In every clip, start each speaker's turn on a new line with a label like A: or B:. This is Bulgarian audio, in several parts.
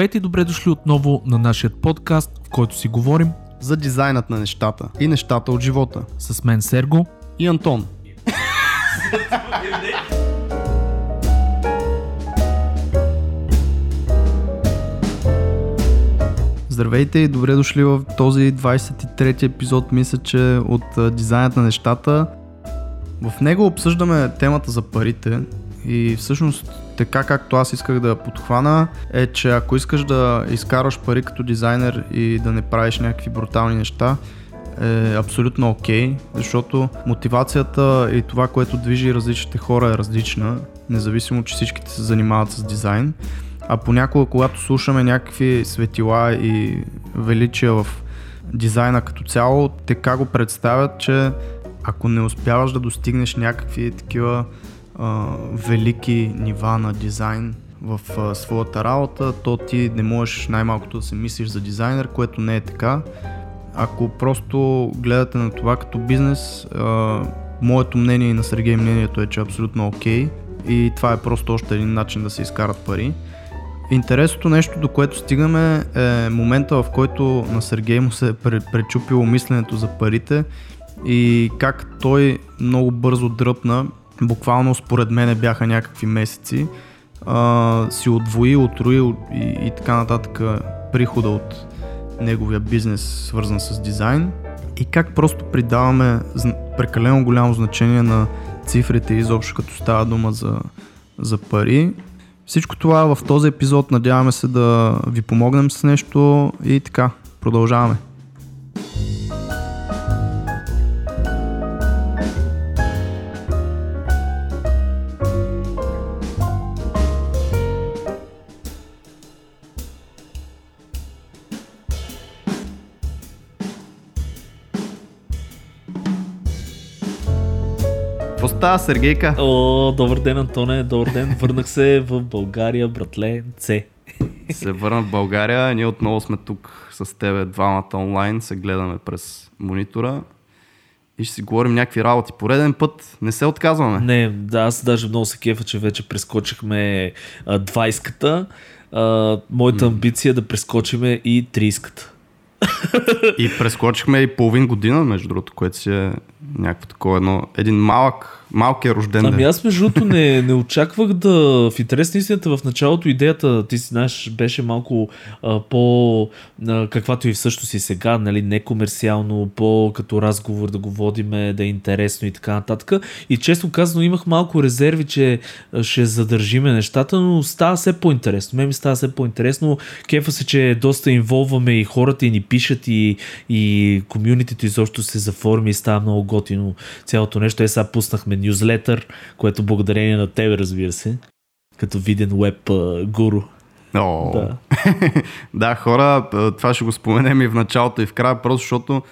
A: Здравейте и добре дошли отново на нашия подкаст, в който си говорим
B: за дизайнът на нещата и нещата от живота.
A: с мен Серго.
B: И Антон. Здравейте и добре дошли в този 23 епизод, мисля, че от дизайнът на нещата. В него обсъждаме темата за парите и всъщност така както аз исках да подхвана е, че ако искаш да изкараш пари като дизайнер и да не правиш някакви брутални неща, е абсолютно окей, okay, защото мотивацията и това, което движи различните хора е различна, независимо, че всичките се занимават с дизайн. А понякога, когато слушаме някакви светила и величия в дизайна като цяло, така го представят, че ако не успяваш да достигнеш някакви такива а, велики нива на дизайн в а, своята работа, то ти не можеш най-малкото да се мислиш за дизайнер, което не е така. Ако просто гледате на това като бизнес, а, моето мнение и на Сергей мнението е, че е абсолютно окей okay, и това е просто още един начин да се изкарат пари. Интересното нещо, до което стигаме е момента, в който на Сергей му се е пречупило мисленето за парите и как той много бързо дръпна, буквално според мене бяха някакви месеци, а, си отвои, отруи и, и така нататък прихода от неговия бизнес, свързан с дизайн. И как просто придаваме прекалено голямо значение на цифрите изобщо като става дума за, за пари. Всичко това в този епизод надяваме се да ви помогнем с нещо и така, продължаваме. Става, Сергейка?
A: О, добър ден, Антоне, добър ден. Върнах се в България, братле, С.
B: Се върна в България, ние отново сме тук с тебе двамата онлайн, се гледаме през монитора и ще си говорим някакви работи. Пореден път не се отказваме.
A: Не, да, аз даже много се кефа, че вече прескочихме 20-ката. моята амбиция е да прескочиме и 30-ката.
B: И прескочихме и половин година, между другото, което си е някакво такова едно, един малък малкият рожден
A: Ами аз между другото не, не очаквах да... В интерес на истината в началото идеята, ти си знаеш, беше малко а, по... А, каквато и също си сега, нали, некомерциално, по като разговор да го водиме, да е интересно и така нататък. И често казано имах малко резерви, че ще задържиме нещата, но става все по-интересно. Ме ми става все по-интересно. Кефа се, че доста инволваме и хората и ни пишат и, и комюнитито изобщо се заформи и става много готино цялото нещо. Е, сега пуснахме нюзлетър, което благодарение на тебе, разбира се, като виден веб гуру.
B: О, да. да, хора, това ще го споменем и в началото и в края, просто защото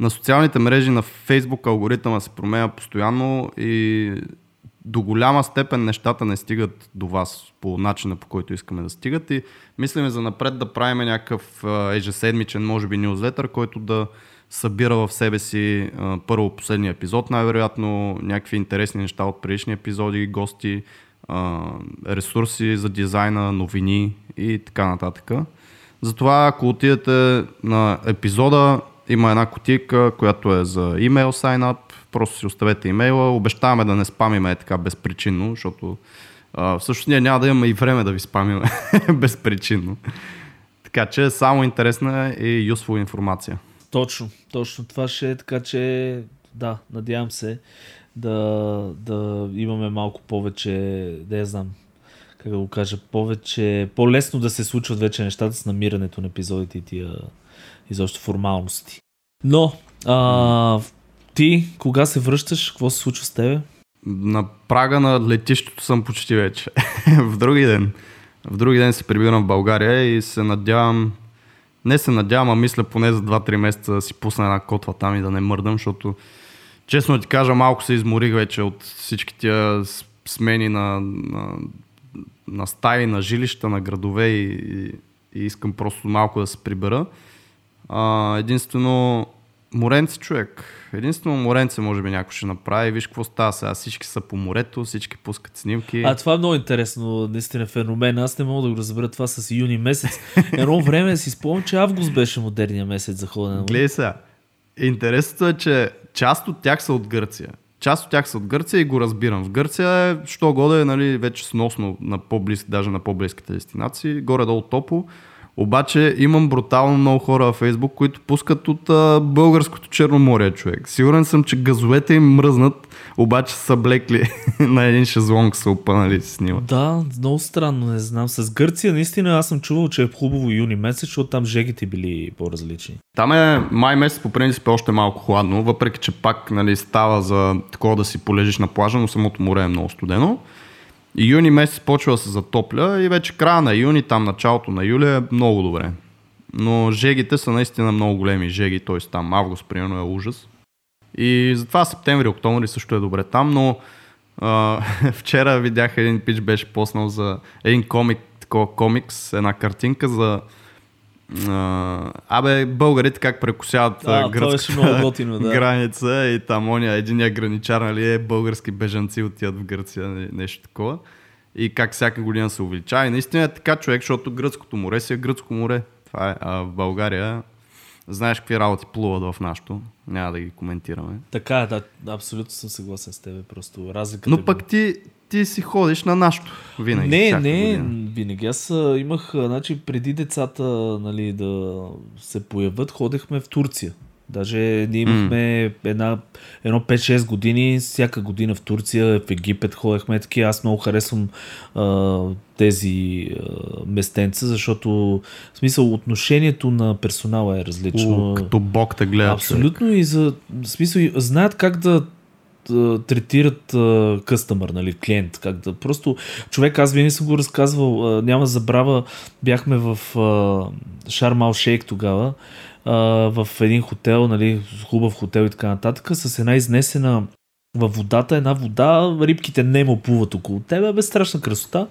B: на социалните мрежи на Facebook алгоритъма се променя постоянно и до голяма степен нещата не стигат до вас по начина по който искаме да стигат и мислиме за напред да правим някакъв ежеседмичен, може би, нюзлетър, който да събира в себе си първо последния епизод, най-вероятно някакви интересни неща от предишни епизоди, гости, ресурси за дизайна, новини и така нататък. Затова, ако отидете на епизода, има една котика, която е за имейл sign-up, просто си оставете имейла, обещаваме да не спамиме така безпричинно, защото а, всъщност ние няма да имаме и време да ви спамиме безпричинно. Така че само интересна и useful информация.
A: Точно, точно това ще е, така че да, надявам се да, да имаме малко повече, да я знам, как да го кажа, повече, по-лесно да се случват вече нещата с намирането на епизодите и тия изобщо формалности. Но, а, ти кога се връщаш, какво се случва с тебе?
B: На прага на летището съм почти вече. в други ден. В други ден се прибирам в България и се надявам не се надявам, а мисля поне за 2-3 месеца да си пусна една котва там и да не мърдам, защото честно ти кажа, малко се изморих вече от всички тия смени на, на, на стаи, на жилища, на градове и, и, искам просто малко да се прибера. А, единствено Моренце човек. Единствено Моренце може би някой ще направи. Виж какво става сега. Всички са по морето, всички пускат снимки.
A: А това е много интересно, наистина феномен. Аз не мога да го разбера това с юни месец. Едно време си спомням, че август беше модерния месец за ходене.
B: Гледай сега. Интересното е, че част от тях са от Гърция. Част от тях са от Гърция и го разбирам. В Гърция е, що годе, нали, вече сносно на по-близки, даже на по-близките дестинации, горе-долу топо. Обаче имам брутално много хора във Фейсбук, които пускат от а, българското Черноморие, човек. Сигурен съм, че газовете им мръзнат, обаче са блекли на един шезлонг са опънали и снимат.
A: Да, много странно, не знам. С Гърция наистина аз съм чувал, че е хубаво юни месец, защото там жегите били по-различни.
B: Там е май месец по принцип е още малко хладно, въпреки че пак нали, става за такова да си полежиш на плажа, но самото море е много студено. Юни месец почва да се затопля и вече края на юни, там началото на юли е много добре. Но жегите са наистина много големи жеги, т.е. там август примерно е ужас. И затова септември, октомври също е добре там, но а, вчера видях един пич беше поснал за един комик, такова комикс, една картинка за Uh, абе, българите как прекусяват
A: А,
B: гръцката
A: много готино, да.
B: граница и там оня, единия граничар, нали, е български бежанци отиват в Гърция, нали, нещо такова. И как всяка година се увеличава. И наистина е така човек, защото гръцкото море си е гръцко море. Това е. А в България знаеш какви работи плуват в нашото. Няма да ги коментираме.
A: Така е, да, абсолютно съм съгласен с тебе. Просто разликата.
B: Но
A: е
B: пък ти, ти си ходиш на нашото винаги.
A: Не, не,
B: година.
A: винаги. Аз имах, значи преди децата нали, да се появят, ходехме в Турция. Даже ние имахме една, едно 5-6 години, всяка година в Турция, в Египет ходехме таки. Аз много харесвам а, тези а, местенца, защото в смисъл отношението на персонала е различно.
B: О, като бог те гледа.
A: Абсолютно и за в смисъл, знаят как да третират къстъмър, нали, клиент, как да просто човек, аз винаги съм го разказвал, няма да забравя, бяхме в Шармал Шейк тогава, в един хотел, нали, хубав хотел и така нататък, с една изнесена във водата, една вода, рибките немо плуват около тебе, бе страшна красота.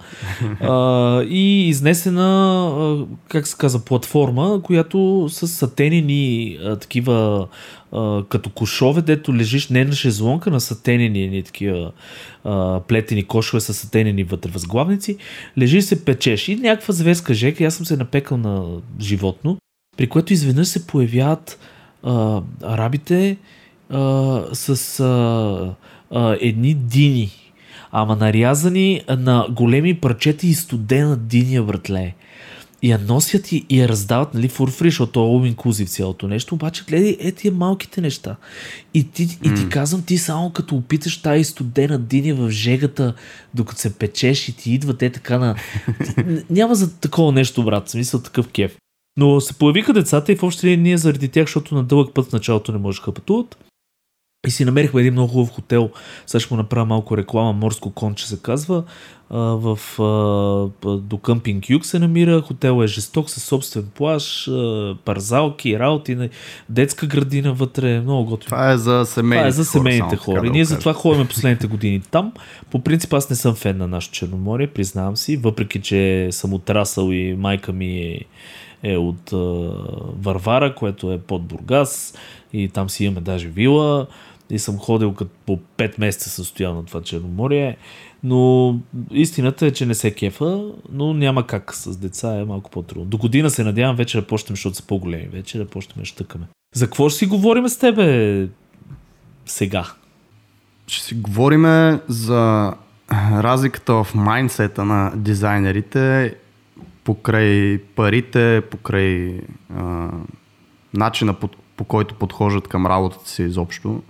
A: а, и изнесена, как се казва, платформа, която с сатенени а, такива а, като кошове, дето лежиш не на шезлонка, на сатенени едни такива а, плетени кошове с сатенени вътре възглавници, лежиш се печеш и някаква зверска жека, аз съм се напекал на животно, при което изведнъж се появяват а, арабите а, с а, а, едни дини, ама нарязани на големи парчета и студена диня вратле. И я носят и, и я раздават, нали, фурфри, защото е all inclusive цялото нещо, обаче гледай е тия малките неща. И ти, и ти казвам, ти само като опиташ тази студена диня в жегата, докато се печеш и ти идва те така на... Няма за такова нещо, брат, смисъл такъв кеф. Но се появиха децата и в общи линии ние заради тях, защото на дълъг път в началото не можеха пътуват. И си намерихме един много хубав хотел. Сега ще му направя малко реклама. Морско конче се казва. А, в, а, до къмпинг Юг се намира. Хотел е жесток със собствен плаж, а, парзалки, работи, на- детска градина вътре. Много готино.
B: Това е за семейните
A: Това е за семейните
B: само
A: хора.
B: така
A: И
B: да
A: ние затова ходим последните години там. По принцип аз не съм фен на нашото Черноморие, признавам си, въпреки че съм отрасъл и майка ми е, е от а, Варвара, което е под Бургас и там си имаме даже вила и съм ходил като по 5 месеца съм стоял на това Черноморие. Но истината е, че не се кефа, но няма как с деца е малко по-трудно. До година се надявам вече да почнем, защото са по-големи вече, да почнем да щъкаме. За какво ще си говорим с тебе сега?
B: Ще си говорим за разликата в майндсета на дизайнерите покрай парите, покрай а, начина по, по който подхождат към работата си изобщо.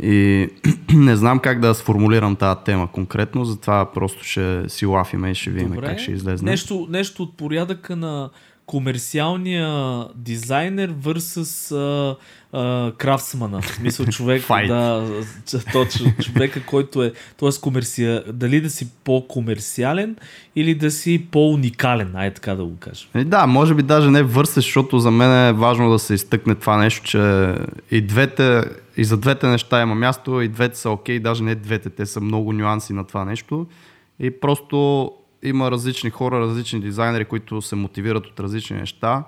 B: И не знам как да сформулирам тази тема конкретно, затова просто ще си лафиме и ще видим как ще излезе.
A: Нещо, нещо от порядъка на комерциалния дизайнер versus а, а, крафтсмана. В смисъл човек, да, точно, човека, който е, т.е. комерция, дали да си по-комерциален или да си по-уникален, ай така да го кажем.
B: Е, да, може би даже не върсеш, защото за мен е важно да се изтъкне това нещо, че и двете, и за двете неща има място, и двете са окей, даже не двете, те са много нюанси на това нещо. И просто има различни хора, различни дизайнери, които се мотивират от различни неща.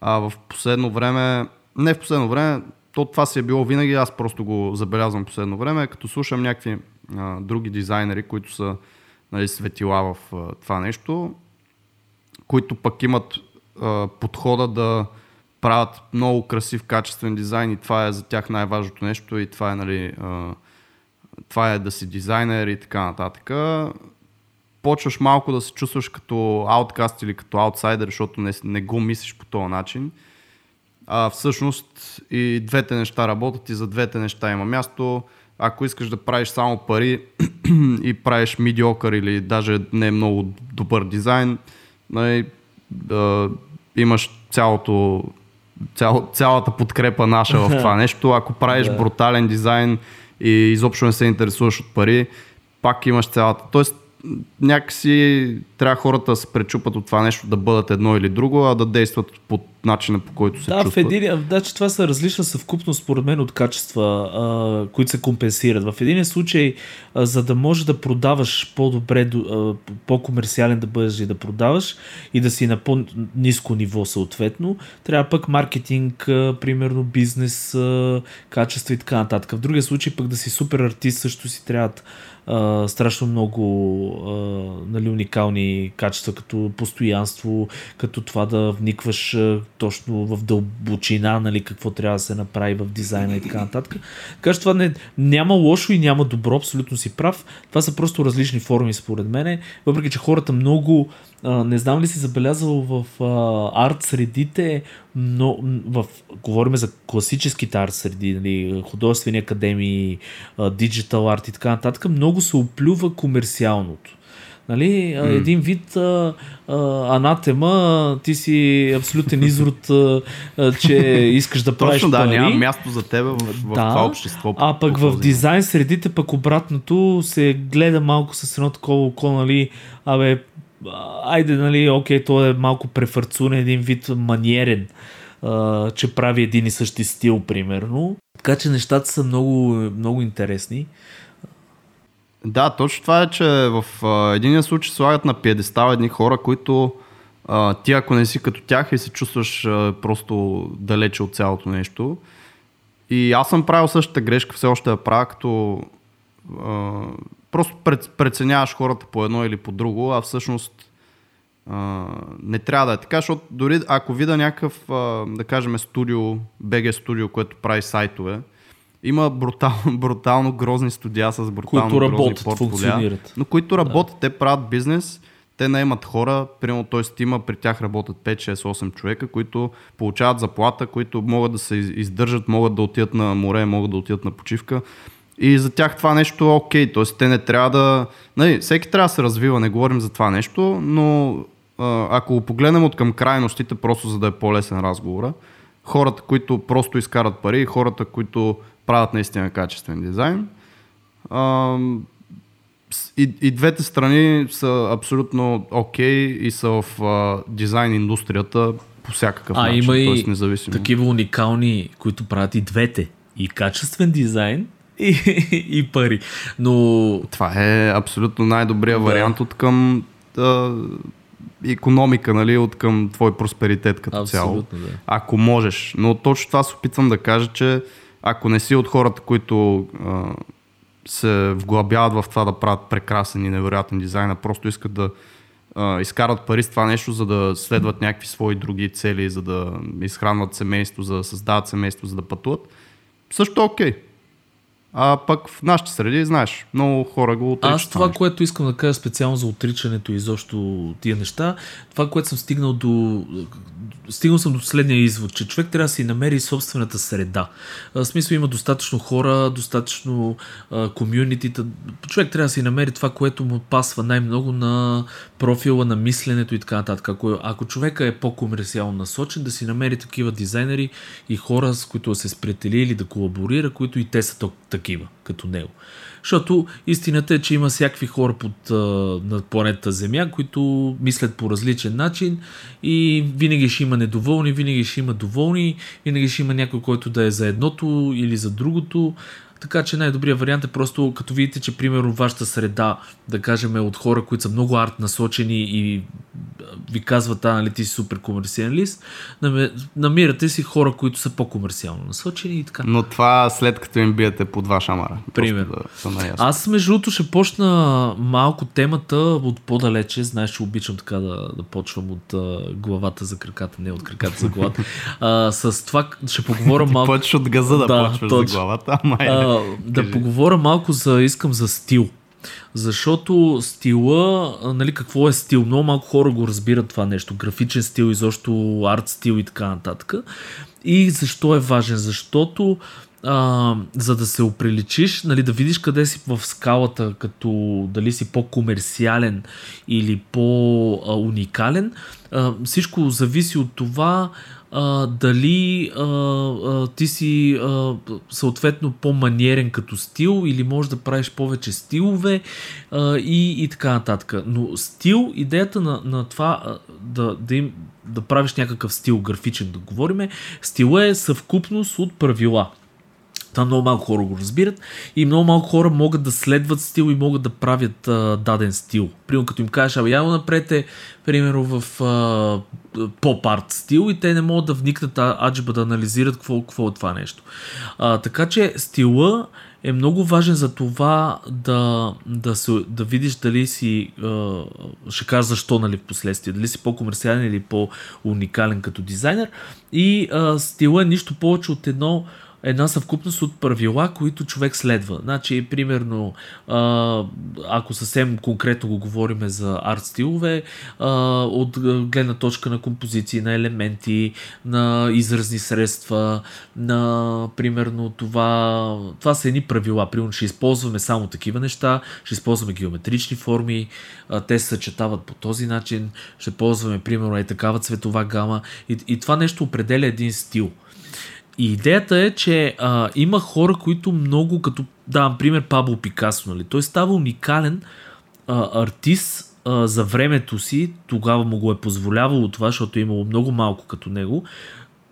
B: А в последно време не в последно време, то това си е било винаги, аз просто го забелязвам последно време, като слушам някакви а, други дизайнери, които са нали, светила в а, това нещо, които пък имат а, подхода да правят много красив, качествен дизайн и това е за тях най-важното нещо и това е, нали, а, това е да си дизайнер и така нататък. Почваш малко да се чувстваш като ауткаст или като аутсайдер, защото не, не го мислиш по този начин. А всъщност и двете неща работят и за двете неща има място. Ако искаш да правиш само пари и правиш медиокър или даже не е много добър дизайн, нали, да, имаш цялото, цял, цялата подкрепа наша в това нещо. Ако правиш брутален дизайн и изобщо не се интересуваш от пари, пак имаш цялата. Тоест, някакси трябва хората да се пречупат от това нещо да бъдат едно или друго, а да действат по начина по който се
A: да,
B: чувстват.
A: В един, да, че това са различна съвкупност според мен от качества, а, които се компенсират. В един случай, а, за да можеш да продаваш по-добре, а, по-комерциален да бъдеш и да продаваш и да си на по-низко ниво съответно, трябва пък маркетинг, а, примерно бизнес, а, качество и така нататък. В другия случай пък да си супер артист също си трябват страшно много а, нали, уникални качества, като постоянство, като това да вникваш а, точно в дълбочина, нали, какво трябва да се направи в дизайна и така нататък. Така че това не, няма лошо и няма добро, абсолютно си прав. Това са просто различни форми според мене, въпреки че хората много а, не знам ли си забелязал в а, арт средите, но в, говорим за класическите арт среди, нали, художествени академии, диджитал арт и така нататък, много се оплюва комерциалното. Нали, mm. един вид а, а, анатема, ти си абсолютен изрод, а, че искаш да правиш
B: Точно, да,
A: пари.
B: няма място за теб в, в да, това общество.
A: А пък в дизайн средите пък обратното се гледа малко с едно такова око, нали, абе, айде, нали, окей, той е малко префарцун, един вид маниерен, а, че прави един и същи стил, примерно. Така че нещата са много, много интересни.
B: Да, точно това е, че в единия случай слагат на пиедестал едни хора, които а, ти ако не си като тях и се чувстваш а, просто далече от цялото нещо. И аз съм правил същата грешка, все още я правя, като а, просто пред, преценяваш хората по едно или по друго, а всъщност а, не трябва да е така, защото дори ако видя някакъв, а, да кажем, студио, BG студио, което прави сайтове, има брутал, брутално грозни студия с брутално които грозни работят, портфолия, но които работят, да. те правят бизнес, те наемат хора, примерно т.е. има при тях работят 5, 6, 8 човека, които получават заплата, които могат да се издържат, могат да отидат на море, могат да отидат на почивка. И за тях това нещо е окей, т.е. те не трябва да... Нали, всеки трябва да се развива, не говорим за това нещо, но ако погледнем от към крайностите, просто за да е по-лесен разговора, хората, които просто изкарат пари и хората, които правят наистина качествен дизайн, и, и двете страни са абсолютно окей okay и са в а, дизайн индустрията по всякакъв
A: а,
B: начин.
A: Има и независимо. такива уникални, които правят и двете. И качествен дизайн, и, и пари. Но...
B: Това е абсолютно най-добрият да. вариант от към а, економика, нали, от към твой просперитет като
A: абсолютно,
B: цяло. Да. Ако можеш. Но точно това се опитвам да кажа, че ако не си от хората, които а, се вглъбяват в това да правят прекрасен и невероятен дизайн, а просто искат да а, изкарат пари с това нещо, за да следват някакви свои други цели, за да изхранват семейство, за да създават семейство, за да пътуват, също е окей. Okay. А пък в нашите среди, знаеш, много хора го отричат.
A: Аз това, което искам да кажа специално за отричането и изобщо тия неща, това, което съм стигнал до... Стигнал съм до следния извод, че човек трябва да си намери собствената среда. В смисъл има достатъчно хора, достатъчно комюнитита. Човек трябва да си намери това, което му пасва най-много на профила, на мисленето и така нататък. Ако, ако човека е по-комерциално насочен, да си намери такива дизайнери и хора, с които да се сприятели или да колаборира, които и те са такива. Като него. Защото истината е, че има всякакви хора под, на планета Земя, които мислят по различен начин и винаги ще има недоволни, винаги ще има доволни, винаги ще има някой, който да е за едното или за другото. Така че най-добрият вариант е просто, като видите, че примерно вашата среда, да кажем, е от хора, които са много арт насочени и ви казват, а, нали, ти си супер комерциалист, намирате си хора, които са по-комерциално насочени и така.
B: Но това след като им биете по два шамара.
A: Примерно. Да Аз между другото ще почна малко темата от по-далече. Знаеш, че обичам така да, да почвам от а, главата за краката, не от краката за главата. А, с това ще поговоря малко.
B: Почваш от газа да, да почваш точно. за главата. Ама е,
A: да поговоря малко за, искам за стил. Защото стила, нали, какво е стил? Много малко хора го разбират това нещо. Графичен стил, изобщо арт стил и така нататък. И защо е важен? Защото а, за да се оприличиш, нали, да видиш къде си в скалата, като дали си по-комерциален или по-уникален, а, всичко зависи от това а, дали а, а, ти си а, съответно по-маниерен като стил или можеш да правиш повече стилове а, и, и така нататък. Но стил, идеята на, на това а, да, да, им, да правиш някакъв стил графичен, да говориме, стила е съвкупност от правила. Това много малко хора го разбират и много малко хора могат да следват стил и могат да правят а, даден стил. Примерно като им кажеш, абе явно напрете, примерно в а, поп-арт стил и те не могат да вникнат аджба да анализират какво, какво е това нещо. А, така че стила е много важен за това да, да, се, да видиш дали си, а, ще кажа защо нали, в последствие, дали си по-комерциален или по-уникален като дизайнер. И а, стила е нищо повече от едно една съвкупност от правила, които човек следва. Значи, примерно, ако съвсем конкретно го говорим за арт стилове, от гледна точка на композиции, на елементи, на изразни средства, на примерно това, това са едни правила. Примерно ще използваме само такива неща, ще използваме геометрични форми, те се съчетават по този начин, ще ползваме примерно е такава цветова гама и, и това нещо определя един стил. И идеята е, че а, има хора, които много, като давам пример Пабло Пикасо, нали? той става уникален а, артист а, за времето си, тогава му го е позволявало това, защото е имало много малко като него,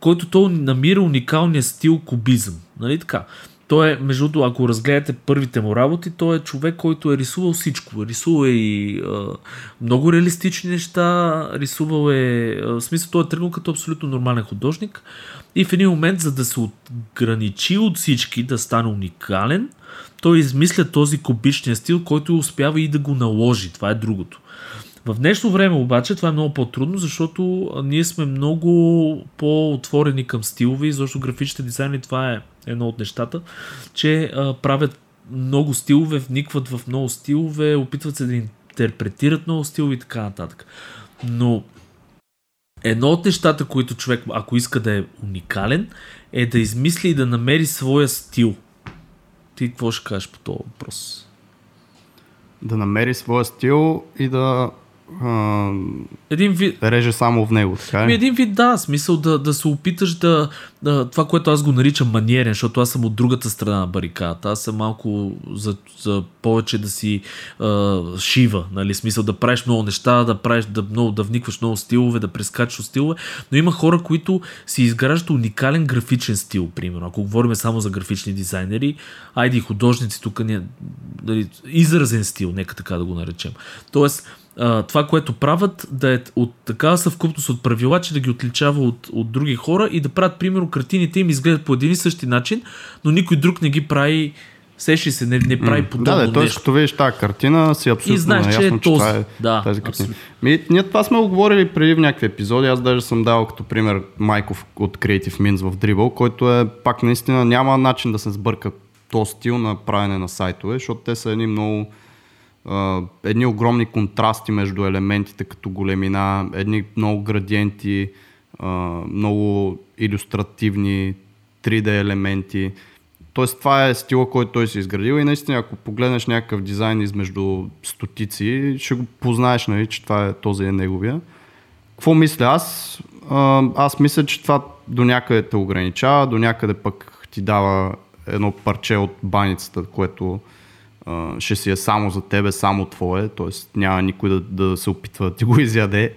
A: който той намира уникалния стил кубизъм. Нали така? Той е, между другото, ако разгледате първите му работи, той е човек, който е рисувал всичко. Рисувал е и а, много реалистични неща, рисувал е, в смисъл, той е тръгнал като абсолютно нормален художник. И в един момент, за да се отграничи от всички, да стане уникален, той измисля този кубичния стил, който успява и да го наложи. Това е другото. В днешно време обаче това е много по-трудно, защото ние сме много по-отворени към стилове защото графичните дизайни това е едно от нещата, че а, правят много стилове, вникват в много стилове, опитват се да интерпретират много стилове и така нататък. Но едно от нещата, които човек, ако иска да е уникален, е да измисли и да намери своя стил. Ти какво ще кажеш по този въпрос?
B: Да намери своя стил и да
A: един вид...
B: реже само в него. Така
A: е? Един вид, да, смисъл да, да се опиташ да, да, това, което аз го наричам маниерен, защото аз съм от другата страна на бариката. Аз съм малко за, за повече да си а, шива, нали, смисъл да правиш много неща, да правиш, да, много, да вникваш много стилове, да прескачаш от стилове, но има хора, които си изграждат уникален графичен стил, примерно. Ако говорим само за графични дизайнери, айде и художници, тук не, нали, изразен стил, нека така да го наречем. Тоест, а, това, което правят, да е от такава съвкупност от правила, че да ги отличава от, от други хора и да правят, примерно, картините им изгледат по един и същи начин, но никой друг не ги прави сещи се, не, не прави подобно
B: Да, да, т.е. като видиш тази картина, си абсолютно и знаеш, наясно, че, е този. това е да, тази картина. Ми, ние това сме го говорили преди в някакви епизоди. Аз даже съм дал като пример Майков от Creative Means в Dribble, който е пак наистина няма начин да се сбърка този стил на правене на сайтове, защото те са едни много едни огромни контрасти между елементите като големина, едни много градиенти, много иллюстративни 3D елементи. Тоест това е стила, който той си изградил и наистина ако погледнеш някакъв дизайн измежду стотици, ще го познаеш, нали, че това е, този е неговия. Какво мисля аз? Аз мисля, че това до някъде те ограничава, до някъде пък ти дава едно парче от баницата, което ще си е само за тебе, само твое, т.е. няма никой да, да се опитва да ти го изяде.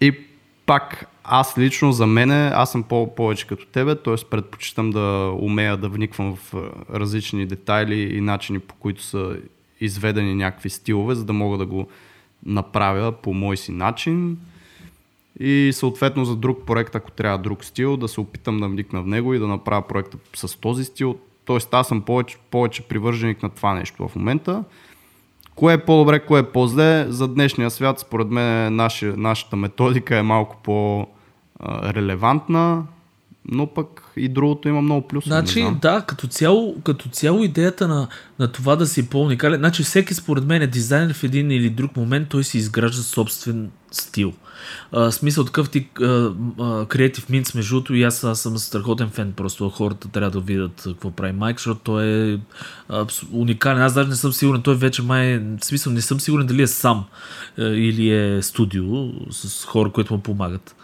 B: И пак аз лично за мене, аз съм по- повече като тебе, т.е. предпочитам да умея да вниквам в различни детайли и начини по които са изведени някакви стилове, за да мога да го направя по мой си начин. И съответно за друг проект, ако трябва друг стил, да се опитам да вникна в него и да направя проекта с този стил. Тоест аз съм повече, повече привърженик на това нещо в момента. Кое е по-добре, кое е по-зле? За днешния свят, според мен, наши, нашата методика е малко по-релевантна, но пък и другото има много плюс.
A: Значи, да, като цяло, като цяло идеята на, на това да си по-уникален, значи всеки според мен е дизайнер в един или друг момент, той си изгражда собствен стил. А, смисъл такъв ти креатив минц, между другото, и аз, аз съм страхотен фен, просто хората трябва да видят какво прави Майк, защото той е а, уникален. Аз даже не съм сигурен, той вече май, в смисъл не съм сигурен дали е сам а, или е студио с хора, които му помагат.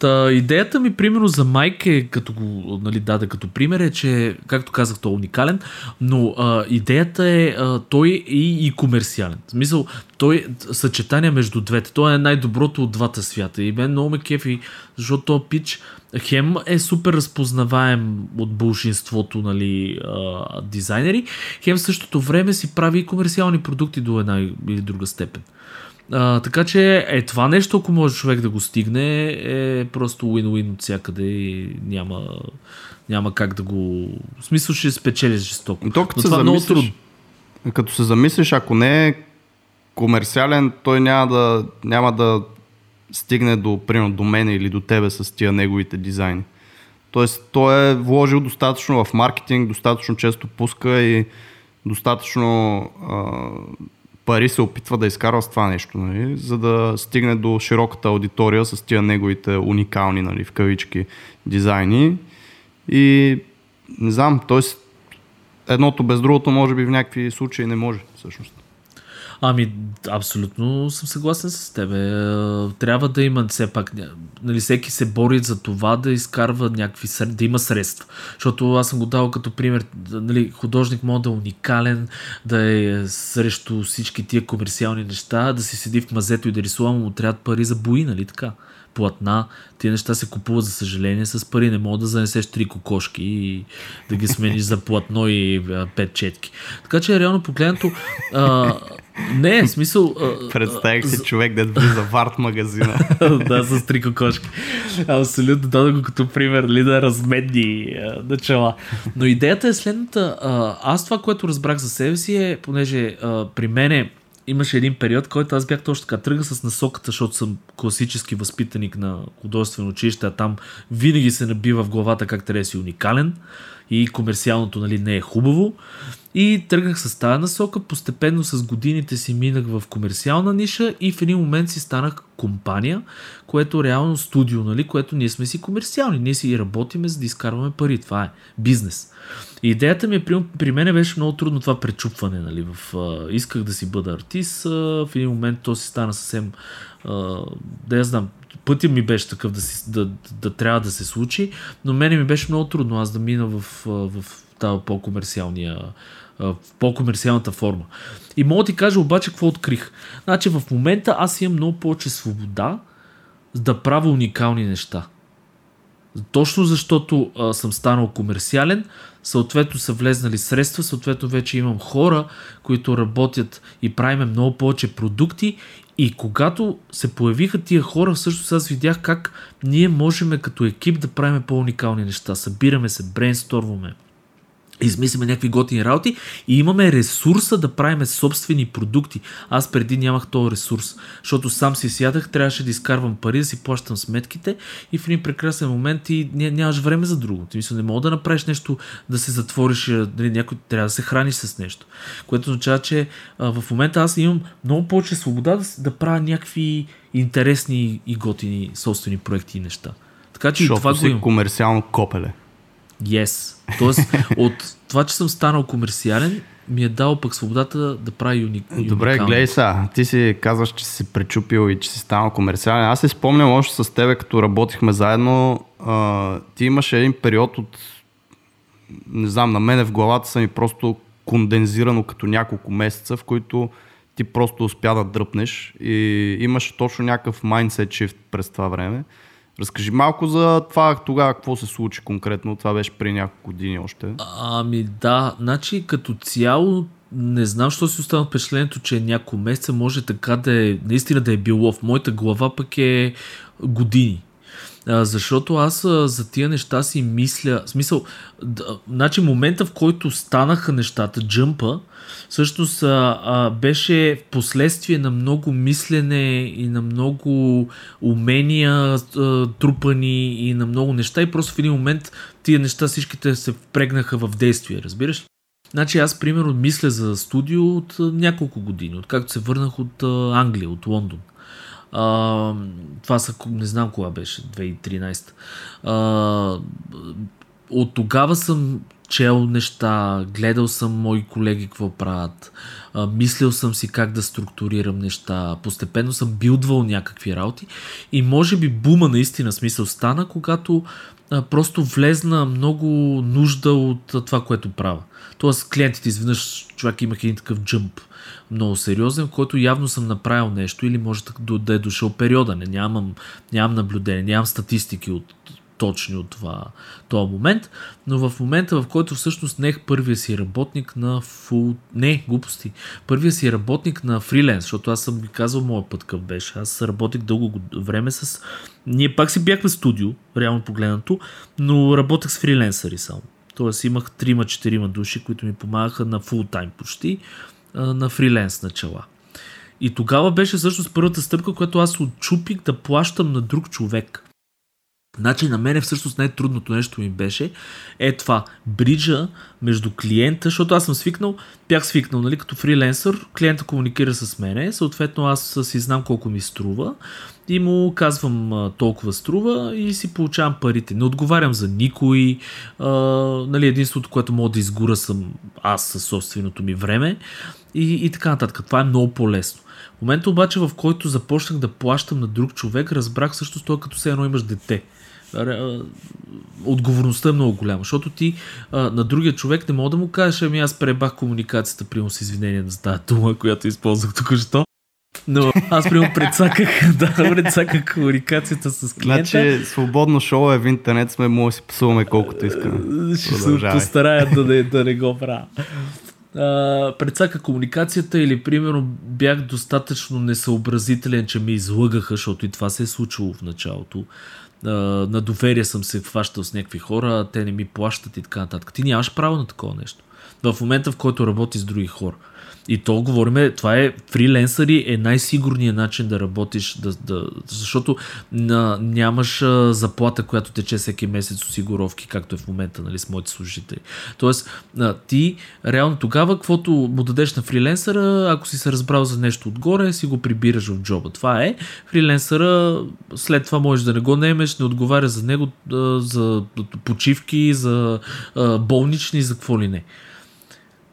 A: Та, идеята ми, примерно, за Майк е, като го нали, даде като пример, е, че, както казах, той е уникален, но а, идеята е а, той и, и комерциален. В смисъл, той съчетание между двете. Той е най-доброто от двата свята. И мен много ме кефи, защото този пич хем е супер разпознаваем от бълшинството нали, а, дизайнери, хем в същото време си прави и комерциални продукти до една или друга степен. А, така че е това нещо, ако може човек да го стигне, е просто win-win от всякъде и няма, няма как да го... В смисъл ще спечелиш жестоко.
B: То, като Но това е много трудно. Като се замислиш, ако не е комерциален, той няма да, няма да стигне до, примерно, до мен или до тебе с тия неговите дизайни. Тоест, той е вложил достатъчно в маркетинг, достатъчно често пуска и достатъчно а, пари се опитва да изкарва с това нещо, нали, за да стигне до широката аудитория с тия неговите уникални, нали, в кавички, дизайни. И не знам, т.е. едното без другото може би в някакви случаи не може всъщност.
A: Ами, абсолютно съм съгласен с тебе. Трябва да има все пак, нали, всеки се бори за това да изкарва някакви, да има средства. Защото аз съм го дал като пример, нали, художник може да е уникален, да е срещу всички тия комерциални неща, да си седи в мазето и да рисува, му трябва пари за бои, нали така? Платна. Тия неща се купуват, за съжаление, с пари. Не мога да занесеш три кокошки и да ги смениш за платно и пет четки. Така че, реално погледнато, а, не, в смисъл...
B: Представих си човек да влиза в арт магазина.
A: да, с три кокошки. Абсолютно, даде го като пример, ли да размедни начала. Но идеята е следната. Аз това, което разбрах за себе си е, понеже при мене имаше един период, който аз бях точно така тръгна с насоката, защото съм класически възпитаник на художествено училище, а там винаги се набива в главата как трябва да си уникален и комерциалното нали, не е хубаво. И тръгнах с тази насока, постепенно с годините си минах в комерциална ниша и в един момент си станах компания, което реално студио, нали, което ние сме си комерциални, ние си работиме за да изкарваме пари, това е бизнес. Идеята ми е, при, при мен беше много трудно това пречупване, нали, в, а, исках да си бъда артист, а, в един момент то си стана съвсем, а, да я знам, пътя ми беше такъв да, си, да, да, да трябва да се случи, но мене ми беше много трудно аз да мина в, в тази по-комерциалния в по-комерциалната форма. И мога да ти кажа обаче какво открих. Значи в момента аз имам много повече свобода да правя уникални неща. Точно защото а, съм станал комерциален, съответно са влезнали средства, съответно вече имам хора, които работят и правиме много повече продукти и когато се появиха тия хора, всъщност аз видях как ние можем като екип да правим по-уникални неща. Събираме се, брейнсторваме, измислиме някакви готини работи и имаме ресурса да правим собствени продукти. Аз преди нямах този ресурс, защото сам си сядах, трябваше да изкарвам пари, да си плащам сметките и в един прекрасен момент ти нямаш време за друго. Ти мисля, не мога да направиш нещо, да се затвориш, дали някой трябва да се храниш с нещо. Което означава, че а, в момента аз имам много повече свобода да, да правя някакви интересни и готини собствени проекти и неща. Така че
B: Шо,
A: това
B: го имам. комерциално копеле.
A: Yes. Тоест, от това, че съм станал комерциален, ми е дал пък свободата да прави уник.
B: Добре, гледай сега. Ти си казваш, че си пречупил и че си станал комерциален. Аз си спомням още с тебе, като работихме заедно. А, ти имаше един период от не знам, на мене в главата са ми просто кондензирано като няколко месеца, в които ти просто успя да дръпнеш и имаш точно някакъв mindset shift през това време. Разкажи малко за това тогава какво се случи конкретно. Това беше при няколко години още.
A: Ами да, значи като цяло не знам, що си остана впечатлението, че няколко месеца може така да е, наистина да е било. В моята глава пък е години. А, защото аз а, за тия неща си мисля, смисъл, да, значи момента в който станаха нещата, джъмпа, всъщност а, а, беше последствие на много мислене и на много умения а, трупани и на много неща и просто в един момент тия неща всичките се впрегнаха в действие, разбираш? Значи аз примерно мисля за студио от няколко години, откакто се върнах от Англия, от Лондон. А, това са, не знам кога беше, 2013. А, от тогава съм чел неща, гледал съм мои колеги какво правят, а, мислил съм си как да структурирам неща, постепенно съм билдвал някакви работи и може би бума наистина смисъл стана, когато просто влезна много нужда от това, което правя. Тоест клиентите изведнъж човек имах един такъв джъмп много сериозен, в който явно съм направил нещо или може да е дошъл периода. Не, нямам, нямам наблюдение, нямам статистики от точни от това, този момент, но в момента, в който всъщност нех първия си работник на фул... Не, глупости. Първия си работник на фриленс, защото аз съм ви казал моят път къв беше. Аз работих дълго време с... Ние пак си бяхме студио, реално погледнато, но работех с фриленсъри само. Тоест имах 3-4 души, които ми помагаха на фул тайм почти, на фриленс начала. И тогава беше всъщност първата стъпка, която аз отчупих да плащам на друг човек. Значи на мене всъщност най-трудното нещо ми беше е това, бриджа между клиента, защото аз съм свикнал, бях свикнал, нали, като фриленсър, клиента комуникира с мене, съответно аз си знам колко ми струва и му казвам толкова струва и си получавам парите. Не отговарям за никой, а, нали, единството, което мога да изгора съм аз със собственото ми време и, и така нататък. Това е много по-лесно. В момента обаче, в който започнах да плащам на друг човек, разбрах също това като все едно имаш дете отговорността е много голяма, защото ти а, на другия човек не мога да му кажеш, ами аз пребах комуникацията, примерно с извинение за тази дума, която използвах тук що. Но аз примерно предсаках, да, предсаках комуникацията с клиента.
B: Значи, свободно шоу е в интернет, сме може да си псуваме колкото искаме.
A: Ще се постарая да не, да не го правя. предсака комуникацията или примерно бях достатъчно несъобразителен, че ми излъгаха, защото и това се е случило в началото на доверие съм се хващал с някакви хора, те не ми плащат и така нататък. Ти нямаш право на такова нещо. В момента, в който работи с други хора. И то говориме, това е фриленсъри е най-сигурният начин да работиш, да, да, защото на, нямаш а, заплата, която тече всеки месец осигуровки, както е в момента нали, с моите служители. Тоест, а, ти реално тогава, каквото му дадеш на фриленсъра, ако си се разбрал за нещо отгоре, си го прибираш в джоба. Това е. Фриленсъра след това можеш да не го наемеш, не отговаря за него, а, за почивки, за а, болнични, за какво ли не.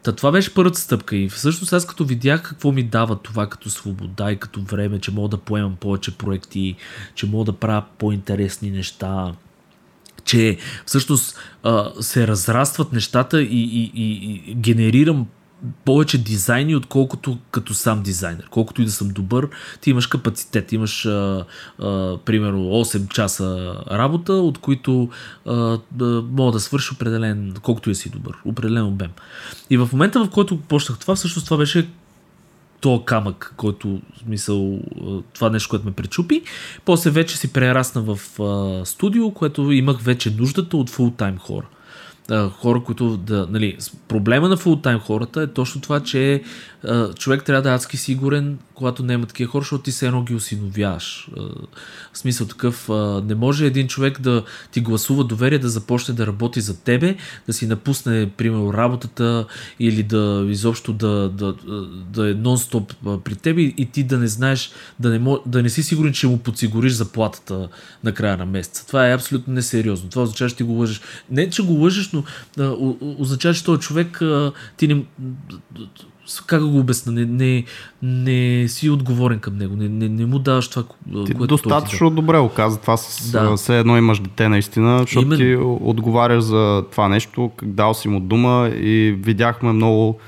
A: Та това беше първата стъпка. И всъщност аз като видях какво ми дава това като свобода и като време, че мога да поемам повече проекти, че мога да правя по-интересни неща, че всъщност а, се разрастват нещата и, и, и, и генерирам повече дизайни, отколкото като сам дизайнер. Колкото и да съм добър, ти имаш капацитет, имаш а, а, примерно 8 часа работа, от които а, да, мога да свърши определен, колкото и си добър, определен обем. И в момента, в който почнах това, всъщност това беше то камък, който, смисъл, това нещо, което ме пречупи. После вече си прерасна в а, студио, което имах вече нуждата от фултайм хора хора, които да. Нали, проблема на фултайм хората е точно това, че човек трябва да е адски сигурен, когато няма такива хора, защото ти се едно ги осиновяваш. В смисъл такъв, не може един човек да ти гласува доверие да започне да работи за тебе, да си напусне, примерно, работата или да изобщо да, да, да е нон-стоп при тебе и ти да не знаеш, да не, да не си сигурен, че му подсигуриш заплатата на края на месеца. Това е абсолютно несериозно. Това означава, че ти го лъжеш. Не, че го лъжеш, но означава, че този човек ти не как го обясна, не, не, не си отговорен към него, не, не, не му даваш това,
B: ти което достатъчно да. добре оказа това с да. все едно имаш дете наистина, защото Именно. ти отговаряш за това нещо, дал си му дума и видяхме много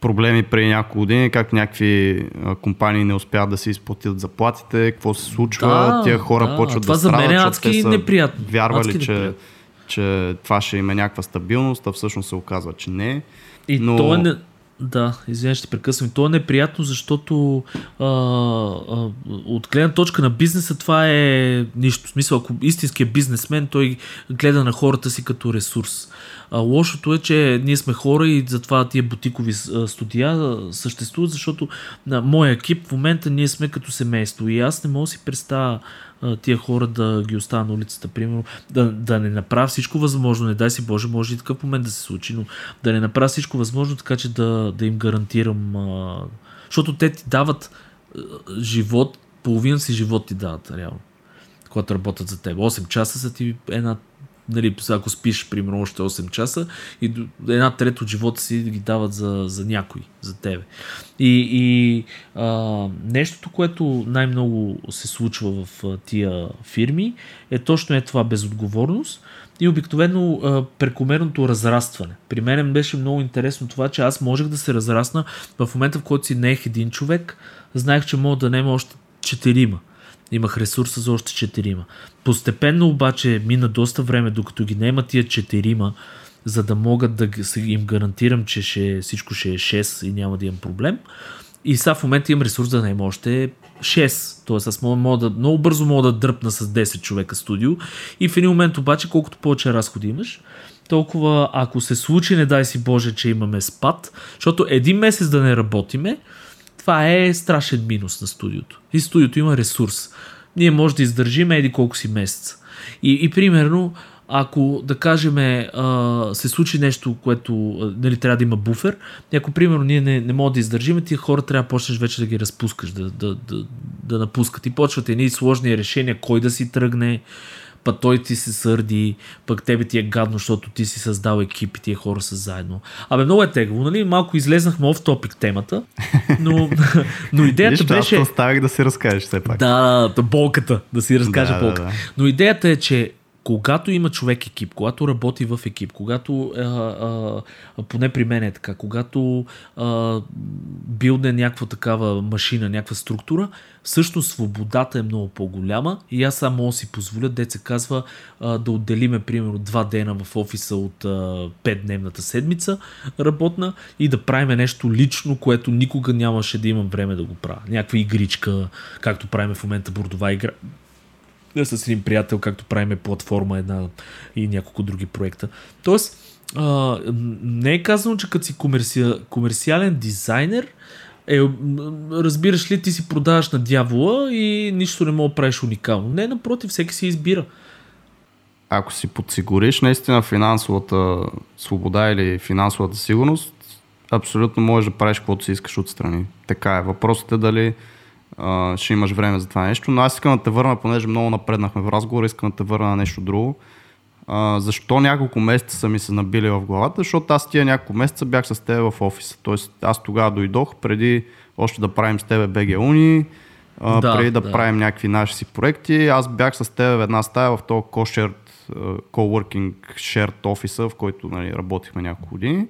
B: проблеми преди няколко години, как някакви компании не успяват да си изплатят заплатите, какво се случва,
A: да,
B: тия хора
A: да,
B: почват
A: това
B: да
A: страдат,
B: за мен
A: е адски неприятно.
B: Вярвали,
A: адски
B: че,
A: неприятно.
B: че това ще има някаква стабилност, а всъщност се оказва, че не.
A: И
B: но...
A: то е. Да, извинявай, ще прекъсвам. То е неприятно, защото а, а, от гледна точка на бизнеса това е нищо. В смисъл, ако истинският бизнесмен, той гледа на хората си като ресурс. А, лошото е, че ние сме хора и затова тия бутикови студия съществуват, защото на моя екип в момента ние сме като семейство и аз не мога да си представя тия хора да ги оставя на улицата, примерно, да, да не направя всичко възможно, не дай си Боже, може и такъв момент да се случи, но да не направя всичко възможно, така че да, да им гарантирам, а, защото те ти дават живот, половина си живот ти дават, реално, когато работят за теб. 8 часа са ти една нали, ако спиш, примерно, още 8 часа и една трета от живота си ги дават за, за някой, за тебе. И, и а, нещото, което най-много се случва в а, тия фирми, е точно е това безотговорност и обикновено а, прекомерното разрастване. При мен беше много интересно това, че аз можех да се разрасна в момента, в който си неех един човек, знаех, че мога да нема още четирима. Имах ресурса за още четирима. Постепенно обаче мина доста време, докато ги няма тия четирима, за да могат да им гарантирам, че ще, всичко ще е 6 и няма да имам проблем. И сега в момента имам ресурс да наема още 6. Тоест аз мога, мога да, много бързо мога да дръпна с 10 човека студио. И в един момент обаче, колкото повече разходи имаш, толкова ако се случи, не дай си Боже, че имаме спад, защото един месец да не работиме, това е страшен минус на студиото. И студиото има ресурс. Ние може да издържим еди колко си месеца. И, и примерно, ако да кажем а, се случи нещо, което нали, трябва да има буфер, ако примерно ние не, не можем да издържим, тия хора трябва да почнеш вече да ги разпускаш, да, да, да, да напускат. И почват едни сложни решения, кой да си тръгне, пък той ти се сърди, пък тебе ти е гадно, защото ти си създал екип и тия хора са заедно. Абе, много е тегаво, нали? Малко излезнахме в топик темата, но, но идеята
B: Виж,
A: беше...
B: Аз оставих да си разкажеш все пак.
A: Да, болката, да си разкажа
B: Да, да,
A: болката.
B: да.
A: Но идеята е, че когато има човек екип, когато работи в екип, когато, а, а, поне при мен е така, когато а, билде някаква такава машина, някаква структура, всъщност свободата е много по-голяма и аз само си позволя, се казва, а, да отделиме примерно два дена в офиса от а, 5-дневната седмица работна и да правиме нещо лично, което никога нямаше да имам време да го правя. Някаква игричка, както правиме в момента бордова игра с един приятел, както правиме платформа една и няколко други проекта. Тоест, а, не е казано, че като си комерци... комерциален дизайнер, е, разбираш ли, ти си продаваш на дявола и нищо не мога да правиш уникално. Не, напротив, всеки си избира.
B: Ако си подсигуриш наистина финансовата свобода или финансовата сигурност, абсолютно можеш да правиш каквото си искаш отстрани. Така е. Въпросът е дали а, ще имаш време за това нещо. Но аз искам да те върна, понеже много напреднахме в разговора, искам да те върна на нещо друго. А, защо няколко месеца са ми се набили в главата? Защото аз тия няколко месеца бях с теб в офиса. Тоест аз тогава дойдох преди още да правим с тебе БГ Уни, а,
A: Да,
B: преди да,
A: да.
B: правим някакви наши си проекти. Аз бях с теб в една стая в този а, coworking shared офиса, в който нали, работихме няколко години.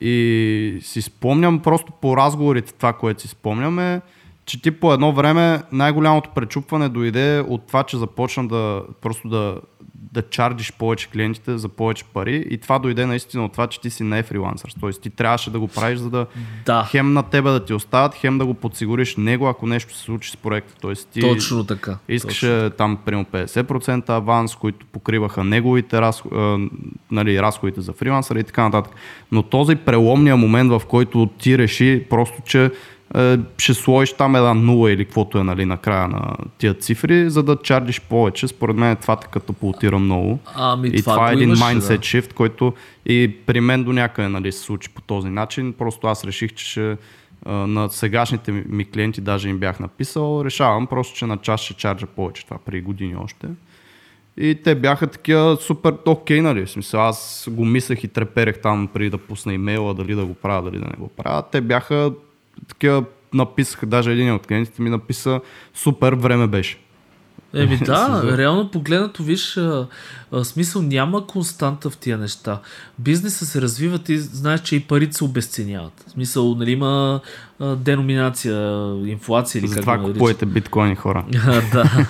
B: И си спомням просто по разговорите това, което си спомняме, че ти по едно време най-голямото пречупване дойде от това, че започна да просто да, да чардиш повече клиентите за повече пари и това дойде наистина от това, че ти си не фрилансър. Тоест ти трябваше да го правиш, за да
A: Да.
B: хем на тебе да ти остават, хем да го подсигуриш него, ако нещо се случи с проекта. Тоест ти
A: Точно така.
B: Искаше там примерно 50% аванс, които покриваха неговите раз, а, нали, разходите за фрилансъра и така нататък. Но този преломния момент, в който ти реши просто, че е, ще сложиш там една нула или каквото е нали, накрая на тия цифри, за да чардиш повече. Според мен това те катапултира много.
A: Ами,
B: и
A: това
B: това, е един
A: имаше,
B: mindset
A: да.
B: shift, който и при мен до някъде нали, се случи по този начин. Просто аз реших, че ще, а, на сегашните ми- клиенти, даже им бях написал, решавам просто, че на час ще чарджа повече. Това преди години още. И те бяха такива супер окей, нали? В смисъл, аз го мислех и треперех там преди да пусна имейла, дали да го правя, дали да не го правя. Те бяха такива, написаха, даже един от клиентите ми написа, супер време беше.
A: Еми да, реално погледнато, виж, а, смисъл няма константа в тия неща. Бизнеса се развива, ти знаеш, че и парите се обесценяват. В смисъл, нали има а, деноминация, инфлация или
B: За това купувате биткоини хора.
A: да.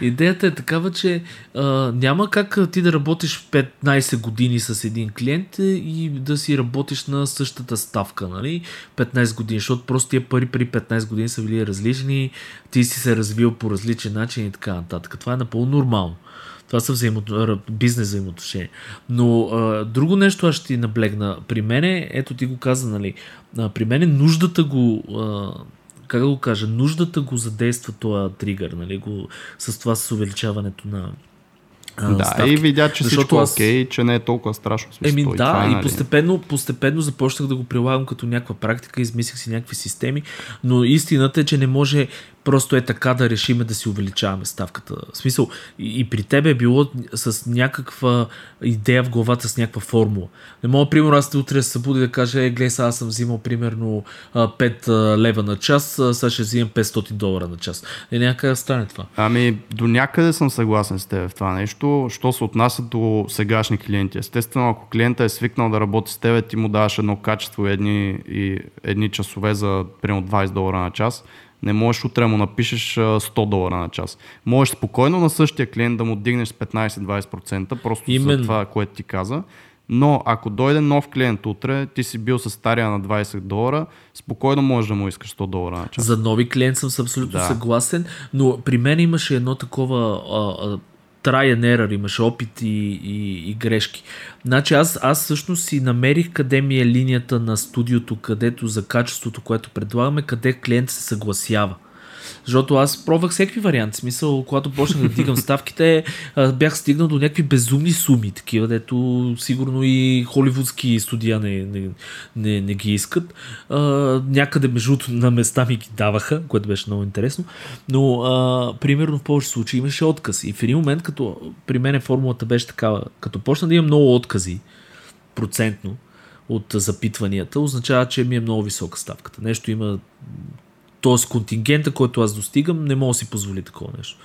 A: Идеята е такава, че а, няма как ти да работиш 15 години с един клиент и да си работиш на същата ставка, нали? 15 години, защото просто тия пари при 15 години са били различни, ти си се развил по различен начин и така нататък. Това е напълно нормално. Това са взаимо... бизнес взаимоотношения. Но а, друго нещо аз ще ти наблегна. При мене, ето ти го каза, нали, а, при мене нуждата го а, как да го кажа, нуждата го задейства този тригър, нали, го, с това с увеличаването на а,
B: Да,
A: ставки.
B: и видя, че
A: Защото
B: всичко
A: аз-
B: окей, че не е толкова страшно. смисъл,
A: Еми
B: това
A: да,
B: е,
A: и
B: нали.
A: постепенно, постепенно започнах да го прилагам като някаква практика, измислих си някакви системи, но истината е, че не може просто е така да решиме да си увеличаваме ставката. В смисъл, и, и при тебе е било с някаква идея в главата, с някаква формула. Не мога, примерно, аз утре да се събуди да кажа, е, гледай, аз съм взимал примерно а, 5 а, лева на час, сега ще взимам 500 долара на час. Е, някак да стане това.
B: Ами, до някъде съм съгласен с теб в това нещо, що се отнася до сегашни клиенти. Естествено, ако клиента е свикнал да работи с теб, ти му даваш едно качество едни, и едни часове за примерно 20 долара на час, не можеш утре му напишеш а, 100 долара на час. Можеш спокойно на същия клиент да му дигнеш с 15-20%, просто
A: Именно.
B: за това, което ти каза. Но ако дойде нов клиент утре, ти си бил с стария на 20 долара, спокойно можеш да му искаш 100 долара на час.
A: За нови клиент съм абсолютно
B: Да.
A: съгласен, но при мен имаше едно такова а, а, try and error, имаше опит и, и, и грешки. Значи аз, аз всъщност си намерих къде ми е линията на студиото, където за качеството, което предлагаме, къде клиент се съгласява. Защото аз пробвах всеки вариант. В Смисъл, когато почнах да дигам ставките, бях стигнал до някакви безумни суми, такива, дето сигурно и холивудски студия не, не, не, не ги искат. А, някъде между на места ми ги даваха, което беше много интересно. Но, а, примерно, в повече случаи имаше отказ. И в един момент, като при мен формулата беше такава, като почна да имам много откази, процентно, от запитванията, означава, че ми е много висока ставката. Нещо има т.е. контингента, който аз достигам, не мога да си позволи такова нещо.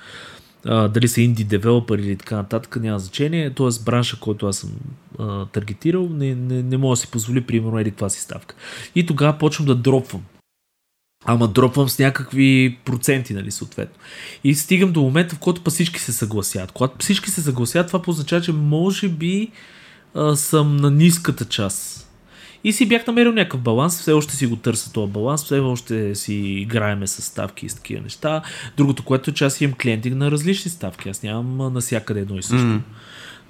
A: А, дали са инди девелопър или така нататък, няма значение. Т.е. бранша, който аз съм а, таргетирал, не, не, не мога да си позволи, примерно, еди каква си ставка. И тогава почвам да дропвам. Ама дропвам с някакви проценти, нали, съответно. И стигам до момента, в който па всички се съгласят. Когато всички се съгласят, това означава, че може би а, съм на ниската част. И си бях намерил някакъв баланс, все още си го търся този баланс, все още си играеме с ставки и с такива неща. Другото, което е, че аз имам клиенти на различни ставки, аз нямам а, навсякъде едно и също. Mm.